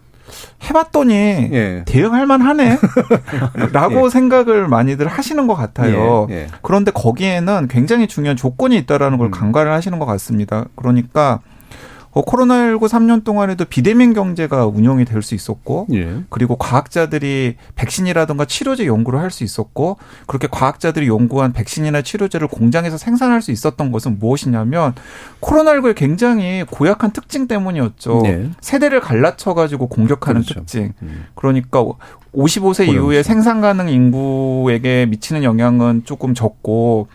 해봤더니 예. 대응할 만하네 (laughs) 라고 예. 생각을 많이들 하시는 것 같아요. 예, 예. 그런데 거기에는 굉장히 중요한 조건이 있다라는 걸 음. 간과를 하시는 것 같습니다. 그러니까 어, 코로나19 3년 동안에도 비대면 경제가 운영이 될 수 있었고 예. 그리고 과학자들이 백신이라든가 치료제 연구를 할 수 있었고 그렇게 과학자들이 연구한 백신이나 치료제를 공장에서 생산할 수 있었던 것은 무엇이냐면 코로나19의 굉장히 고약한 특징 때문이었죠. 네. 세대를 갈라쳐 가지고 공격하는 그렇죠. 특징. 음. 그러니까 55세 고령층. 이후에 생산 가능 인구에게 미치는 영향은 조금 적고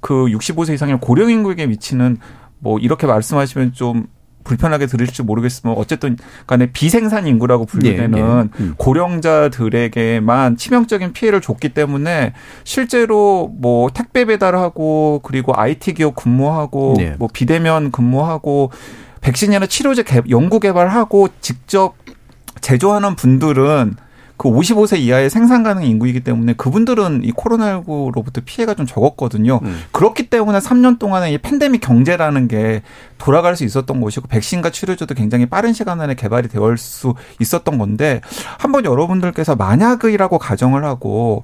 그 65세 이상의 고령 인구에게 미치는 뭐 이렇게 말씀하시면 좀 불편하게 들으실지 모르겠지만 어쨌든 간에 비생산 인구라고 분류되는 예, 예. 음. 고령자들에게만 치명적인 피해를 줬기 때문에 실제로 뭐 택배 배달하고 그리고 IT 기업 근무하고 네. 뭐 비대면 근무하고 백신이나 치료제 개- 연구 개발하고 직접 제조하는 분들은 그 55세 이하의 생산 가능 인구이기 때문에 그분들은 이 코로나19로부터 피해가 좀 적었거든요. 음. 그렇기 때문에 3년 동안에 이 팬데믹 경제라는 게 돌아갈 수 있었던 것이고 백신과 치료제도 굉장히 빠른 시간 안에 개발이 되올 수 있었던 건데 한번 여러분들께서 만약이라고 가정을 하고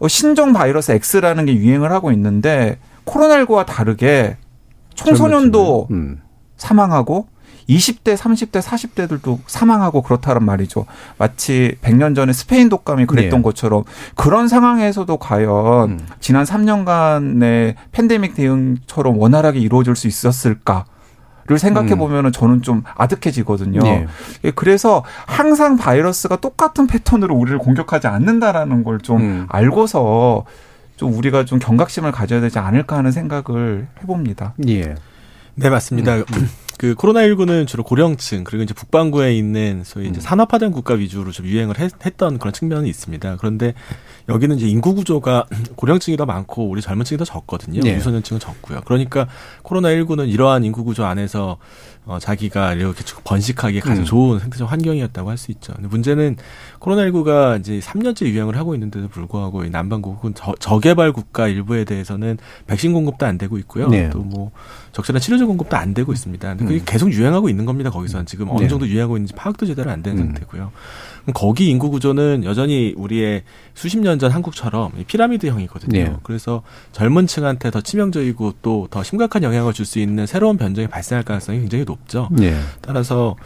어, 신종 바이러스 X라는 게 유행을 하고 있는데 코로나19와 다르게 청소년도 음. 사망하고 20대, 30대, 40대들도 사망하고 그렇다란 말이죠. 마치 100년 전에 스페인 독감이 그랬던 네. 것처럼 그런 상황에서도 과연 음. 지난 3년간의 팬데믹 대응처럼 원활하게 이루어질 수 있었을까? 를 생각해 보면은 저는 좀 아득해지거든요. 네. 예, 그래서 항상 바이러스가 똑같은 패턴으로 우리를 공격하지 않는다라는 걸좀 음. 알고서 좀 우리가 좀 경각심을 가져야 되지 않을까 하는 생각을 해봅니다. 예. 네, 맞습니다. 그 코로나19는 주로 고령층 그리고 이제 북반구에 있는 소위 이제 음. 산업화된 국가 위주로 좀 유행을 했, 던 그런 측면이 있습니다. 그런데 여기는 이제 인구 구조가 (clears throat) 고령층이 더 많고 우리 젊은 층이 더 적거든요. 네. 유소년층은 적고요. 그러니까 코로나 19는 이러한 인구 구조 안에서 어, 자기가 이렇게 쭉 번식하기에 가장 음. 좋은 생태적 환경이었다고 할 수 있죠. 근데 문제는 코로나19가 이제 3년째 유행을 하고 있는데도 불구하고 이 남반구 혹은 저, 저개발 국가 일부에 대해서는 백신 공급도 안 되고 있고요. 네. 또뭐 적절한 치료제 공급도 안 되고 있습니다. 근데 그게 음. 계속 유행하고 있는 겁니다. 거기서는 지금 어느 네. 정도 유행하고 있는지 파악도 제대로 안된 음. 상태고요. 거기 인구 구조는 여전히 우리의 수십 년 전 한국처럼 이 피라미드형이거든요. 네. 그래서 젊은 층한테 더 치명적이고 또 더 심각한 영향을 줄 수 있는 새로운 변종이 발생할 가능성이 굉장히 높죠. 예. 따라서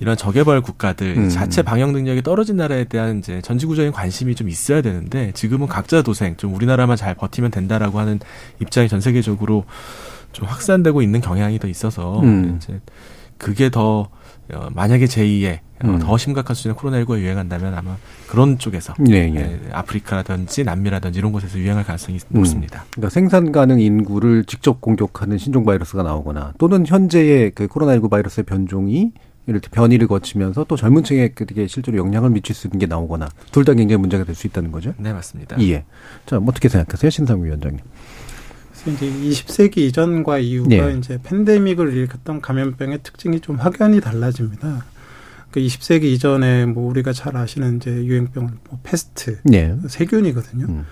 이런 저개발 국가들 음. 자체 방역 능력이 떨어진 나라에 대한 이제 전지구적인 관심이 좀 있어야 되는데 지금은 각자 도생 좀 우리나라만 잘 버티면 된다라고 하는 입장이 전 세계적으로 좀 확산되고 있는 경향이 더 있어서 음. 이제 그게 더 어, 만약에 제2의 어, 음. 더 심각한 수준의 코로나19가 유행한다면 아마 그런 쪽에서 예, 예. 예, 아프리카라든지 남미라든지 이런 곳에서 유행할 가능성이 음. 높습니다. 그러니까 생산 가능 인구를 직접 공격하는 신종 바이러스가 나오거나 또는 현재의 그 코로나19 바이러스의 변종이 때 변이를 거치면서 또 젊은 층에게 실제로 영향을 미칠 수 있는 게 나오거나 둘 다 굉장히 문제가 될 수 있다는 거죠. 네 맞습니다. 예. 자, 뭐 어떻게 생각하세요, 신상 위 원장님? 이제 20세기 이전과 이후가 네. 이제 팬데믹을 일으켰던 감염병의 특징이 좀 확연히 달라집니다. 그 20세기 이전에 뭐 우리가 잘 아시는 이제 유행병은 뭐 패스트, 네. 세균이거든요. 음.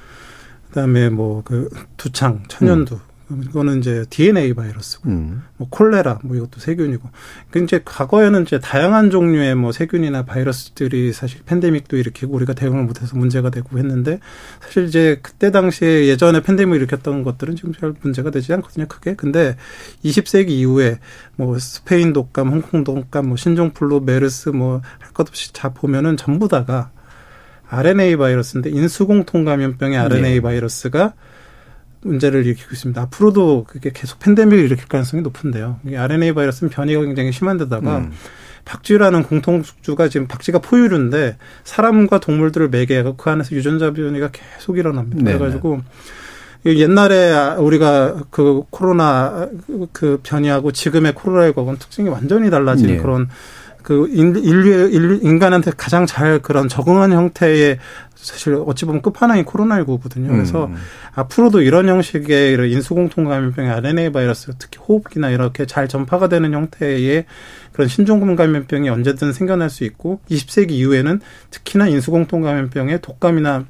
그다음에 뭐 그 두창, 천연두 이거는 이제 DNA 바이러스고, 음. 뭐 콜레라, 뭐 이것도 세균이고. 그 이제 과거에는 이제 다양한 종류의 뭐 세균이나 바이러스들이 사실 팬데믹도 일으키고 우리가 대응을 못해서 문제가 되고 했는데 사실 이제 그때 당시에 예전에 팬데믹 일으켰던 것들은 지금 잘 문제가 되지 않거든요, 크게. 근데 20세기 이후에 뭐 스페인 독감, 홍콩 독감, 뭐 신종플루, 메르스 뭐 할 것 없이 다 보면은 전부 다가 RNA 바이러스인데 인수공통 감염병의 RNA 네. 바이러스가 문제를 일으키고 있습니다. 앞으로도 그게 계속 팬데믹을 일으킬 가능성이 높은데요. 이 RNA 바이러스는 변이가 굉장히 심한데다가 음. 박쥐라는 공통宿주가 지금 박쥐가 포유류인데 사람과 동물들을 매개하고 그 안에서 유전자 변이가 계속 일어납니다. 네네. 그래가지고 옛날에 우리가 그 코로나 그 변이하고 지금의 코로나19하고는 특징이 완전히 달라진 네. 그런 그 인- 인류, 인간한테 가장 잘 그런 적응한 형태의 사실 어찌 보면 끝판왕이 코로나19거든요. 그래서 음. 앞으로도 이런 형식의 이런 인수공통 감염병의 RNA 바이러스, 특히 호흡기나 이렇게 잘 전파가 되는 형태의 그런 신종금 감염병이 언제든 생겨날 수 있고 20세기 이후에는 특히나 인수공통 감염병의 독감이나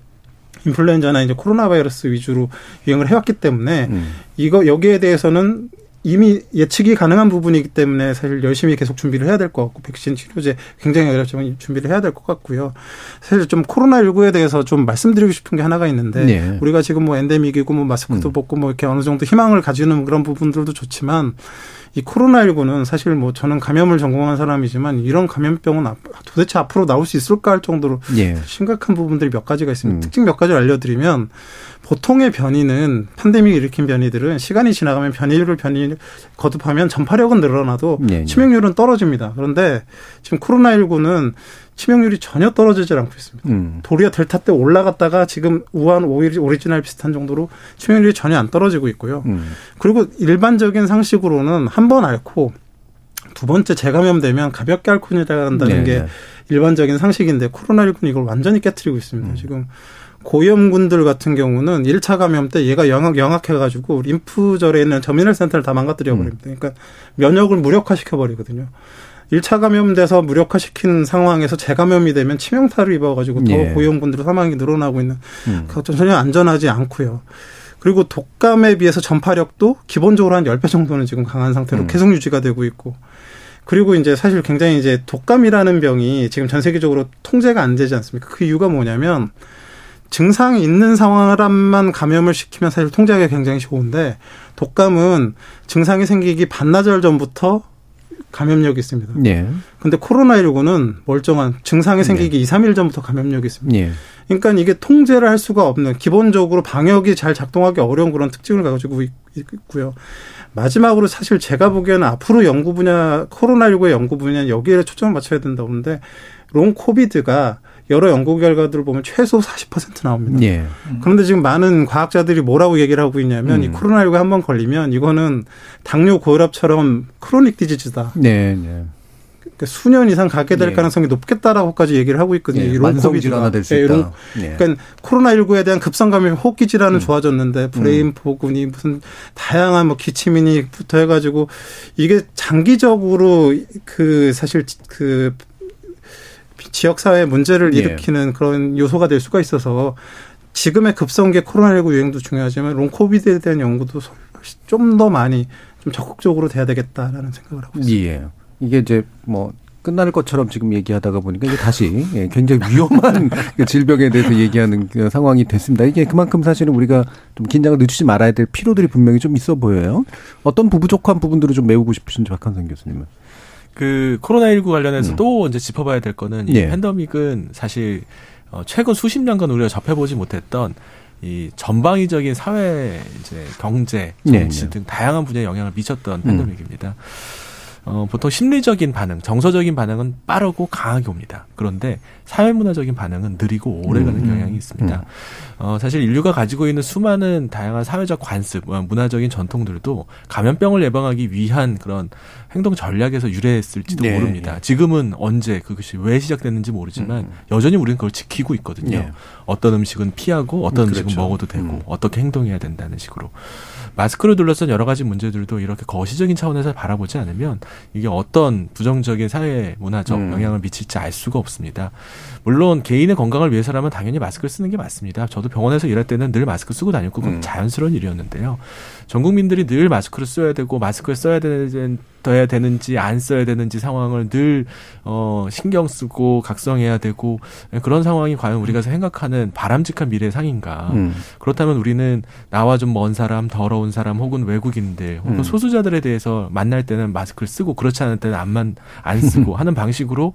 인플루엔자나 이제 코로나 바이러스 위주로 유행을 해왔기 때문에 음. 이거 여기에 대해서는 이미 예측이 가능한 부분이기 때문에 사실 열심히 계속 준비를 해야 될 것 같고 백신 치료제 굉장히 어렵지만 준비를 해야 될 것 같고요. 사실 좀 코로나 19에 대해서 좀 말씀드리고 싶은 게 하나가 있는데 네. 우리가 지금 뭐 엔데믹이고 뭐 마스크도 음. 벗고 뭐 이렇게 어느 정도 희망을 가지는 그런 부분들도 좋지만 이 코로나19는 사실 뭐 저는 감염을 전공한 사람이지만 이런 감염병은 앞- 도대체 앞으로 나올 수 있을까 할 정도로 예. 심각한 부분들이 몇 가지가 있습니다. 음. 특징 몇 가지를 알려드리면 보통의 변이는 팬데믹 일으킨 변이들은 시간이 지나가면 변이를 변이 거듭하면 전파력은 늘어나도 네, 네. 치명률은 떨어집니다. 그런데 지금 코로나19는 치명률이 전혀 떨어지질 않고 있습니다. 음. 도리어 델타 때 올라갔다가 지금 우한 오리- 오리지널 비슷한 정도로 치명률이 전혀 안 떨어지고 있고요. 음. 그리고 일반적인 상식으로는 한 번 앓고 두 번째 재감염되면 가볍게 앓고 내려간다는 네, 게 네. 일반적인 상식인데 코로나19는 이걸 완전히 깨뜨리고 있습니다. 음. 지금 고위험군들 같은 경우는 1차 감염 때 얘가 영악, 영악해가지고 림프절에 있는 저미널 센터를 다 망가뜨려 버립니다. 그러니까 면역을 무력화시켜 버리거든요. 1차 감염돼서 무력화시킨 상황에서 재감염이 되면 치명타를 입어가지고 더 예. 고위험군들의 사망이 늘어나고 있는 음. 그것도 전혀 안전하지 않고요. 그리고 독감에 비해서 전파력도 기본적으로 한 10배 정도는 지금 강한 상태로 음. 계속 유지가 되고 있고 그리고 이제 사실 굉장히 이제 독감이라는 병이 지금 전 세계적으로 통제가 안 되지 않습니까? 그 이유가 뭐냐면 증상이 있는 사람만 감염을 시키면 사실 통제하기가 굉장히 좋은데 독감은 증상이 생기기 반나절 전부터 감염력이 있습니다. 예. 근데 코로나19는 멀쩡한 증상이 생기기 이 2, 3일 전부터 감염력이 있습니다. 예. 그러니까 이게 통제를 할 수가 없는 기본적으로 방역이 잘 작동하기 어려운 그런 특징을 가지고 있- 있고요. 마지막으로 사실 제가 보기에는 앞으로 연구 분야 코로나19의 연구 분야는 여기에 초점을 맞춰야 된다고 보는데 long COVID가 여러 연구 결과들을 보면 최소 40% 나옵니다. 예. 그런데 지금 많은 과학자들이 뭐라고 얘기를 하고 있냐면 이 음. 코로나19에 한번 걸리면 이거는 당뇨 고혈압처럼 chronic disease다. 네, 네. 그러니까 수년 이상 가게 될 예. 가능성이 높겠다라고,까지 얘기를 하고 있거든요. 예, 이 long 만성. 질환화 될수 예, 있다. long- 예. 그러니까 코로나 19에 대한 급성 감염 호흡기 질환은 좋아졌는데 brain fog니 무슨 다양한 뭐 기침이니부터 해가지고 이게 장기적으로 그 사실 그 지역 사회 문제를 예. 일으키는 그런 요소가 될 수가 있어서 지금의 급성계 코로나19 유행도 중요하지만 long COVID에 대한 연구도 좀 더 많이 좀 적극적으로 돼야 되겠다라는 생각을 하고 있습니다. 예. 이게 이제 뭐 끝날 것처럼 지금 얘기하다가 보니까 이게 다시 예, 굉장히 위험한 (laughs) 그 질병에 대해서 얘기하는 그 상황이 됐습니다. 이게 그만큼 사실은 우리가 좀 긴장을 늦추지 말아야 될 필요들이 분명히 좀 있어 보여요. 어떤 부부족한 부분들을 좀 메우고 싶으신지 박한선 교수님은. 그 코로나19 관련해서 또 이제 짚어봐야 될 거는 이 예. 팬데믹은 사실 어, 최근 수십 년간 우리가 접해보지 못했던 이 전방위적인 사회 이제 경제 정치 네, 네. 등 다양한 분야에 영향을 미쳤던 음. 팬데믹입니다. 어, 보통 심리적인 반응, 정서적인 반응은 빠르고 강하게 옵니다. 그런데 사회문화적인 반응은 느리고 오래가는 음. 경향이 있습니다. 어, 사실 인류가 가지고 있는 수많은 다양한 사회적 관습, 어, 문화적인 전통들도 감염병을 예방하기 위한 그런 행동 전략에서 유래했을지도 네, 모릅니다. 네. 지금은 언제 그것이 왜 시작됐는지 모르지만 음. 여전히 우리는 그걸 지키고 있거든요. 네. 어떤 음식은 피하고 어떤 음, 음식은 그렇죠. 먹어도 되고 음. 어떻게 행동해야 된다는 식으로 마스크를 둘러싼 여러 가지 문제들도 이렇게 거시적인 차원에서 바라보지 않으면 이게 어떤 부정적인 사회 문화적 음. 영향을 미칠지 알 수가 없습니다. 물론 개인의 건강을 위해서라면 당연히 마스크를 쓰는 게 맞습니다. 저도 병원에서 일할 때는 늘 마스크 쓰고 다녔고 그건 음. 자연스러운 일이었는데요. 전 국민들이 늘 마스크를 써야 되고 마스크를 써야 되는 써야 되는지 안 써야 되는지 상황을 늘 어, 신경 쓰고 각성해야 되고 그런 상황이 과연 우리가 생각하는 바람직한 미래 상인가? 음. 그렇다면 우리는 나와 좀 먼 사람, 더러운 사람, 혹은 외국인들, 혹은 음. 소수자들에 대해서 만날 때는 마스크를 쓰고 그렇지 않을 때는 안만 안 쓰고 (laughs) 하는 방식으로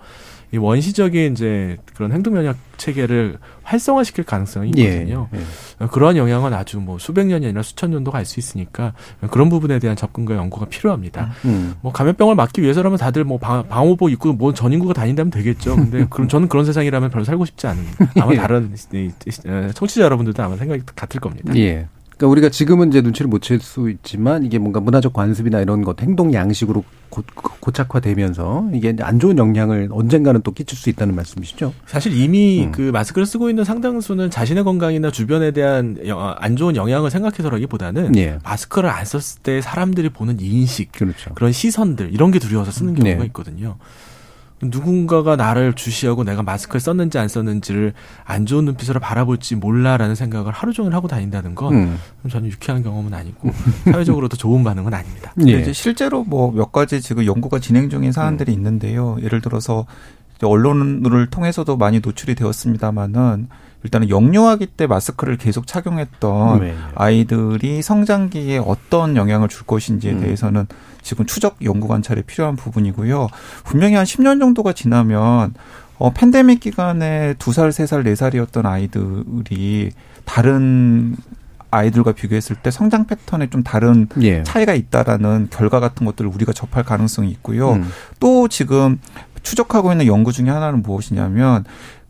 이 원시적인 이제 그런 행동 면역 체계를 활성화시킬 가능성이 있거든요. 예, 예. 그러한 영향은 아주 뭐 수백 년이 아니라 수천 년도 갈 수 있으니까 그런 부분에 대한 접근과 연구가 필요합니다. 음. 뭐 감염병을 막기 위해서라면 다들 뭐 방, 방호복 입고 뭐 전 인구가 다닌다면 되겠죠. 근데 (laughs) 그럼 저는 그런 세상이라면 별로 살고 싶지 않은 아마 예. 다른 에, 청취자 여러분들도 아마 생각이 같을 겁니다. 예. 그러니까 우리가 지금은 이제 눈치를 못 챌 수 있지만 이게 뭔가 문화적 관습이나 이런 것 행동 양식으로 고, 고착화되면서 이게 안 좋은 영향을 언젠가는 또 끼칠 수 있다는 말씀이시죠? 사실 이미 음. 그 마스크를 쓰고 있는 상당수는 자신의 건강이나 주변에 대한 여- 안 좋은 영향을 생각해서라기보다는 예. 마스크를 안 썼을 때 사람들이 보는 인식, 그렇죠. 그런 시선들 이런 게 두려워서 쓰는 경우가 네. 있거든요. 누군가가 나를 주시하고 내가 마스크를 썼는지 안 썼는지를 안 좋은 눈빛으로 바라볼지 몰라라는 생각을 하루 종일 하고 다닌다는 건 음. 저는 유쾌한 경험은 아니고 사회적으로도 좋은 반응은 아닙니다. 예. 이제 실제로 뭐 몇 가지 지금 연구가 진행 중인 사안들이 음. 있는데요. 예를 들어서 언론을 통해서도 많이 노출이 되었습니다마는 일단은 영유아기 때 마스크를 계속 착용했던 네. 아이들이 성장기에 어떤 영향을 줄 것인지에 음. 대해서는 지금 추적 연구 관찰이 필요한 부분이고요. 분명히 한 10년 정도가 지나면 어, 팬데믹 기간에 두 살, 세 살, 네 살이었던 아이들이 다른 아이들과 비교했을 때 성장 패턴에 좀 다른 예. 차이가 있다라는 결과 같은 것들을 우리가 접할 가능성이 있고요. 음. 또 지금 추적하고 있는 연구 중에 하나는 무엇이냐면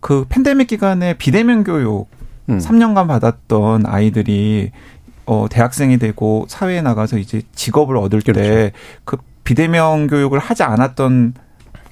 그 팬데믹 기간에 비대면 교육 음. 3년간 받았던 아이들이 어 대학생이 되고 사회에 나가서 이제 직업을 얻을 그렇죠. 때그 비대면 교육을 하지 않았던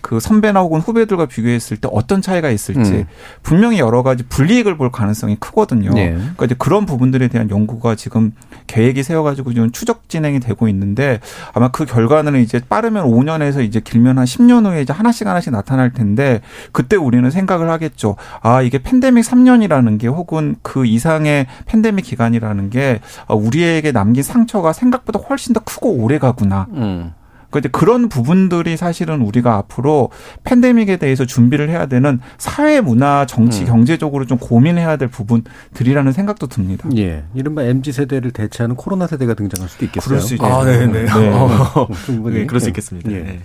그 선배나 혹은 후배들과 비교했을 때 어떤 차이가 있을지 음. 분명히 여러 가지 불이익을 볼 가능성이 크거든요. 예. 그러니까 이제 그런 부분들에 대한 연구가 지금 계획이 세워가지고 지금 추적 진행이 되고 있는데 아마 그 결과는 이제 빠르면 5년에서 이제 길면 한 10년 후에 이제 하나씩 하나씩 나타날 텐데 그때 우리는 생각을 하겠죠. 아 이게 팬데믹 3년이라는 게 혹은 그 이상의 팬데믹 기간이라는 게 아, 우리에게 남긴 상처가 생각보다 훨씬 더 크고 오래 가구나. 음. 근데 그런 부분들이 사실은 우리가 앞으로 팬데믹에 대해서 준비를 해야 되는 사회, 문화, 정치, 음. 경제적으로 좀 고민해야 될 부분들이라는 생각도 듭니다. 예. 이른바 MZ 세대를 대체하는 코로나 세대가 등장할 수도 있겠어요. 그럴 수 있죠. 아, 네, 네. 네. 어, 충분히. 네, 그럴 수 예. 있겠습니다. 예. 네.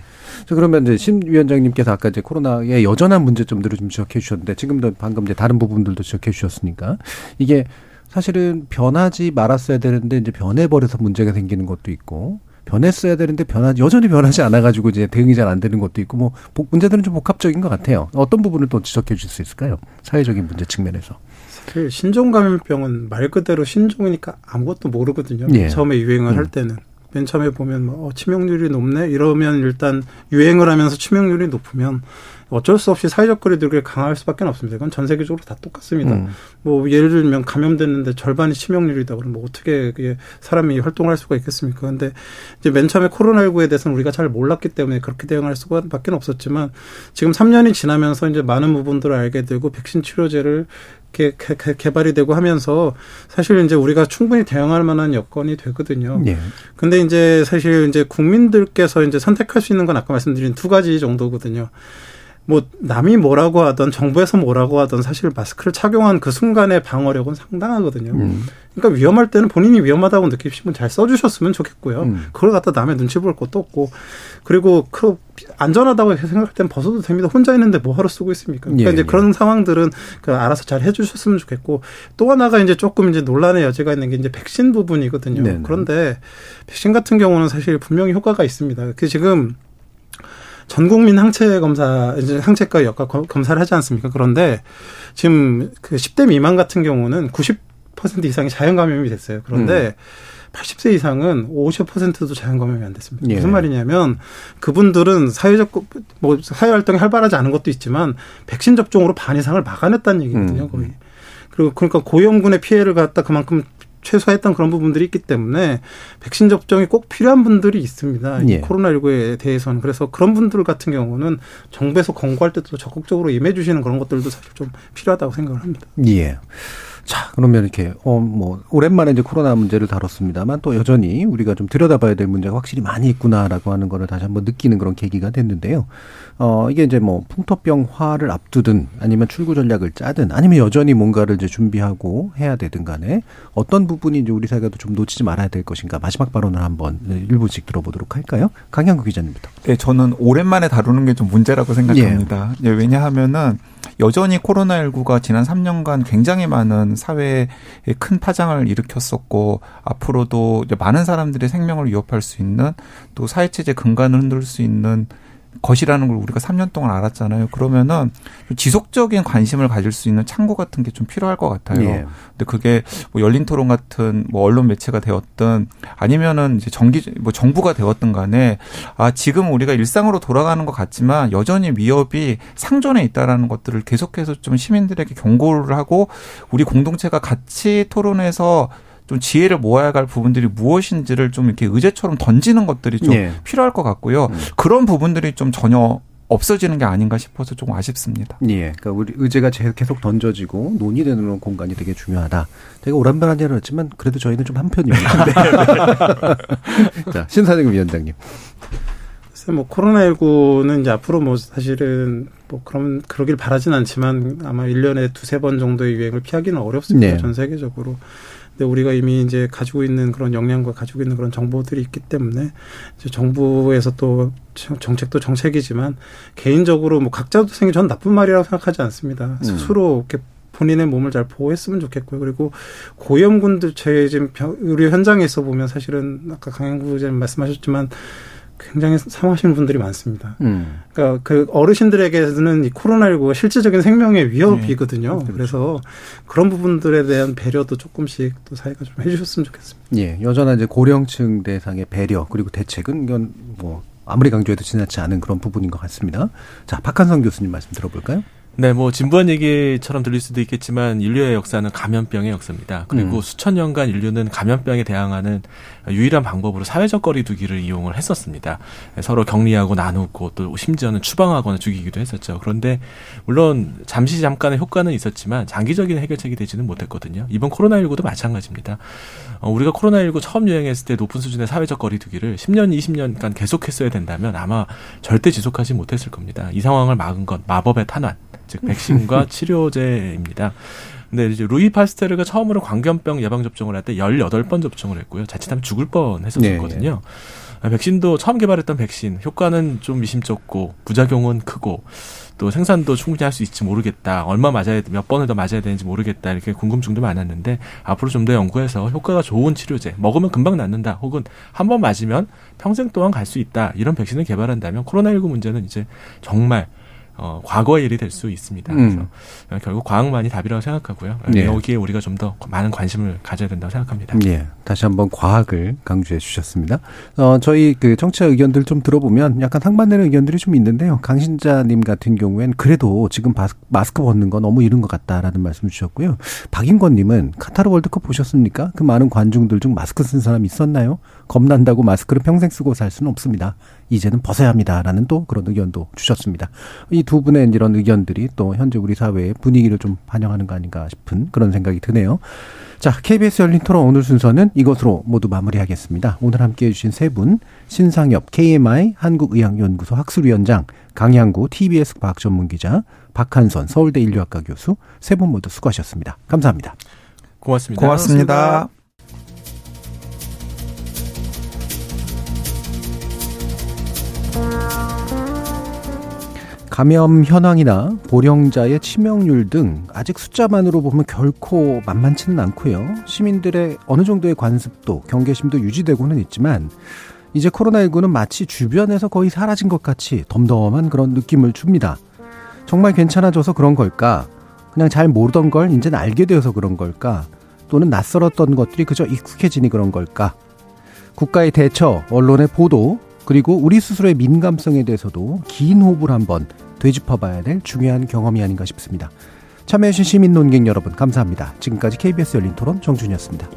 자, 그러면 이제 심 위원장님께서 아까 이제 코로나의 여전한 문제점들을 좀 지적해 주셨는데 지금도 방금 이제 다른 부분들도 지적해 주셨으니까 이게 사실은 변하지 말았어야 되는데 이제 변해버려서 문제가 생기는 것도 있고 변했어야 되는데 변하지 여전히 변하지 않아가지고 이제 대응이 잘 안 되는 것도 있고 뭐 복- 문제들은 좀 복합적인 것 같아요. 어떤 부분을 또 지적해 줄 수 있을까요? 사회적인 문제 측면에서. 사실 신종 감염병은 말 그대로 신종이니까 아무것도 모르거든요. 예. 처음에 유행을 할 음. 때는 맨 처음에 보면 뭐 어, 치명률이 높네 이러면 일단 유행을 하면서 치명률이 높으면 어쩔 수 없이 사회적 거리두기를 강화할 수밖에 없습니다. 이건 전 세계적으로 다 똑같습니다. 음. 뭐 예를 들면 감염됐는데 절반이 치명률이다 그러면 뭐 어떻게 그게 사람이 활동을 할 수가 있겠습니까? 근데 이제 맨 처음에 코로나19에 대해서는 우리가 잘 몰랐기 때문에 그렇게 대응할 수밖에 없었지만 지금 3년이 지나면서 이제 많은 부분들을 알게 되고 백신 치료제를 개, 개, 개발이 되고 하면서 사실 이제 우리가 충분히 대응할 만한 여건이 되거든요. 예. 근데 이제 사실 이제 국민들께서 이제 선택할 수 있는 건 아까 말씀드린 두 가지 정도거든요. 뭐 남이 뭐라고 하던 정부에서 뭐라고 하던 사실 마스크를 착용한 그 순간의 방어력은 상당하거든요. 음. 그러니까 위험할 때는 본인이 위험하다고 느끼시면 잘 써주셨으면 좋겠고요. 음. 그걸 갖다 남의 눈치 볼 것도 없고 그리고 그 안전하다고 생각할 땐 벗어도 됩니다. 혼자 있는데 뭐하러 쓰고 있습니까? 그러니까 예, 이제 예. 그런 상황들은 그 알아서 잘 해주셨으면 좋겠고 또 하나가 이제 조금 이제 논란의 여지가 있는 게 이제 백신 부분이거든요. 네네. 그런데 백신 같은 경우는 사실 분명히 효과가 있습니다. 그 지금 전 국민 항체 검사, 이제 항체가 역학 검- 검사를 하지 않습니까? 그런데 지금 그 10대 미만 같은 경우는 90% 이상이 자연 감염이 됐어요. 그런데 80세 이상은 50%도 자연 감염이 안 됐습니다. 예. 무슨 말이냐면 그분들은 사회적 뭐 사회 활동이 활발하지 않은 것도 있지만 백신 접종으로 반 이상을 막아냈다는 얘기거든요, 음. 거의. 그리고 그러니까 고위험군의 피해를 갖다 그만큼 최소화했던 그런 부분들이 있기 때문에 백신 접종이 꼭 필요한 분들이 있습니다. 예. 코로나19에 대해서는 그래서 그런 분들 같은 경우는 정부에서 권고할 때도 적극적으로 임해 주시는 그런 것들도 사실 좀 필요하다고 생각을 합니다. 예. 자, 그러면 이렇게, 어, 뭐, 오랜만에 이제 코로나 문제를 다뤘습니다만 또 여전히 우리가 좀 들여다봐야 될 문제가 확실히 많이 있구나라고 하는 거를 다시 한번 느끼는 그런 계기가 됐는데요. 어, 이게 이제 뭐, 풍토병화를 앞두든 아니면 출구 전략을 짜든 아니면 여전히 뭔가를 이제 준비하고 해야 되든 간에 어떤 부분이 이제 우리 사회가 좀 놓치지 말아야 될 것인가 마지막 발언을 한번 일부씩 들어보도록 할까요? 강양구 기자님부터. 네, 저는 오랜만에 다루는 게 좀 문제라고 생각합니다. 예. 왜냐하면은 여전히 코로나19가 지난 3년간 굉장히 많은 사회에 큰 파장을 일으켰었고 앞으로도 많은 사람들의 생명을 위협할 수 있는 또 사회체제 근간을 흔들 수 있는 것이라는 걸 우리가 3년 동안 알았잖아요. 그러면은 지속적인 관심을 가질 수 있는 창구 같은 게 좀 필요할 것 같아요. 예. 근데 그게 뭐 열린 토론 같은 뭐 언론 매체가 되었든 아니면은 이제 정기 뭐 정부가 되었든 간에 아 지금 우리가 일상으로 돌아가는 것 같지만 여전히 위협이 상존에 있다라는 것들을 계속해서 좀 시민들에게 경고를 하고 우리 공동체가 같이 토론해서 좀 지혜를 모아야 할 부분들이 무엇인지를 좀 이렇게 의제처럼 던지는 것들이 좀 예. 필요할 것 같고요. 음. 그런 부분들이 좀 전혀 없어지는 게 아닌가 싶어서 조금 아쉽습니다. 예. 그러니까 우리 의제가 계속 던져지고 논의되는 공간이 되게 중요하다. 제가 오랜만에 하지만 그래도 저희는 좀 한편입니다. 네. (laughs) 자, 신사정 위원장님. 글쎄, 뭐, 코로나19는 이제 앞으로 뭐 사실은 뭐 그럼 그러길 바라진 않지만 아마 1년에 두세 번 정도의 유행을 피하기는 어렵습니다. 네. 전 세계적으로. 근데 우리가 이미 이제 가지고 있는 그런 역량과 가지고 있는 그런 정보들이 있기 때문에 이제 정부에서 또 정책도 정책이지만 개인적으로 뭐 각자 도생이 전 나쁜 말이라고 생각하지 않습니다. 음. 스스로 이렇게 본인의 몸을 잘 보호했으면 좋겠고요. 그리고 고위험군들 제 지금 의료 현장에서 보면 사실은 아까 강영구 의장님 말씀하셨지만 굉장히 사망하시는 분들이 많습니다. 음. 그러니까 그 어르신들에게는 이 코로나19가 실질적인 생명의 위협이거든요. 네. 그래서 그런 부분들에 대한 배려도 조금씩 또 사회가 좀 해주셨으면 좋겠습니다. 예, 여전한 이제 고령층 대상의 배려 그리고 대책은 이건 뭐 아무리 강조해도 지나치 않은 그런 부분인 것 같습니다. 자, 박한성 교수님 말씀 들어볼까요? 네, 뭐 진부한 얘기처럼 들릴 수도 있겠지만 인류의 역사는 감염병의 역사입니다. 그리고 음. 수천 년간 인류는 감염병에 대항하는 유일한 방법으로 사회적 거리두기를 이용을 했었습니다. 서로 격리하고 나누고 또 심지어는 추방하거나 죽이기도 했었죠. 그런데 물론 잠시 잠깐의 효과는 있었지만 장기적인 해결책이 되지는 못했거든요. 이번 코로나19도 마찬가지입니다. 어, 우리가 코로나19 처음 유행했을 때 높은 수준의 사회적 거리두기를 10년, 20년간 계속했어야 된다면 아마 절대 지속하지 못했을 겁니다. 이 상황을 막은 건 마법의 탄환, 즉 백신과 (laughs) 치료제입니다. 근데 이제 루이 파스테르가 처음으로 광견병 예방 접종을 할 때 18번 접종을 했고요. 자칫하면 죽을 뻔 했었거든요. 네, 네. 백신도 처음 개발했던 백신 효과는 좀 미심쩍고 부작용은 크고 또 생산도 충분히 할 수 있을지 모르겠다. 얼마 맞아야 몇 번을 더 맞아야 되는지 모르겠다. 이렇게 궁금증도 많았는데 앞으로 좀 더 연구해서 효과가 좋은 치료제 먹으면 금방 낫는다. 혹은 한 번 맞으면 평생 동안 갈 수 있다. 이런 백신을 개발한다면 코로나19 문제는 이제 정말 어, 과거의 일이 될 수 있습니다. 음. 그래서 결국 과학만이 답이라고 생각하고요. 네. 여기에 우리가 좀 더 많은 관심을 가져야 된다고 생각합니다. 예. 다시 한번 과학을 강조해 주셨습니다. 어, 저희 그 청취자 의견들 좀 들어보면 약간 상반되는 의견들이 좀 있는데요. 강신자님 같은 경우엔 그래도 지금 마스크 벗는 건 너무 이른 것 같다라는 말씀 주셨고요. 박인권님은 카타르 월드컵 보셨습니까? 그 많은 관중들 중 마스크 쓴 사람 있었나요? 겁난다고 마스크를 평생 쓰고 살 수는 없습니다. 이제는 벗어야 합니다라는 또 그런 의견도 주셨습니다. 이 두 분의 이런 의견들이 또 현재 우리 사회의 분위기를 좀 반영하는 거 아닌가 싶은 그런 생각이 드네요. 자, KBS 열린 토론 오늘 순서는 이것으로 모두 마무리하겠습니다. 오늘 함께 해주신 세 분, 신상엽 KMI 한국의학연구소 학술위원장, 강양구 TBS 과학전문기자, 박한선 서울대 인류학과 교수 세 분 모두 수고하셨습니다. 감사합니다. 고맙습니다. 고맙습니다. 고맙습니다. 감염 현황이나 보령자의 치명률 등 아직 숫자만으로 보면 결코 만만치는 않고요. 시민들의 어느 정도의 관습도 경계심도 유지되고는 있지만 이제 코로나19는 마치 주변에서 거의 사라진 것 같이 덤덤한 그런 느낌을 줍니다. 정말 괜찮아져서 그런 걸까? 그냥 잘 모르던 걸 이제는 알게 되어서 그런 걸까? 또는 낯설었던 것들이 그저 익숙해지니 그런 걸까? 국가의 대처, 언론의 보도, 그리고 우리 스스로의 민감성에 대해서도 긴 호흡을 한번 되짚어봐야 될 중요한 경험이 아닌가 싶습니다. 참여해주신 시민 논객 여러분 감사합니다. 지금까지 KBS 열린 토론 정준이었습니다.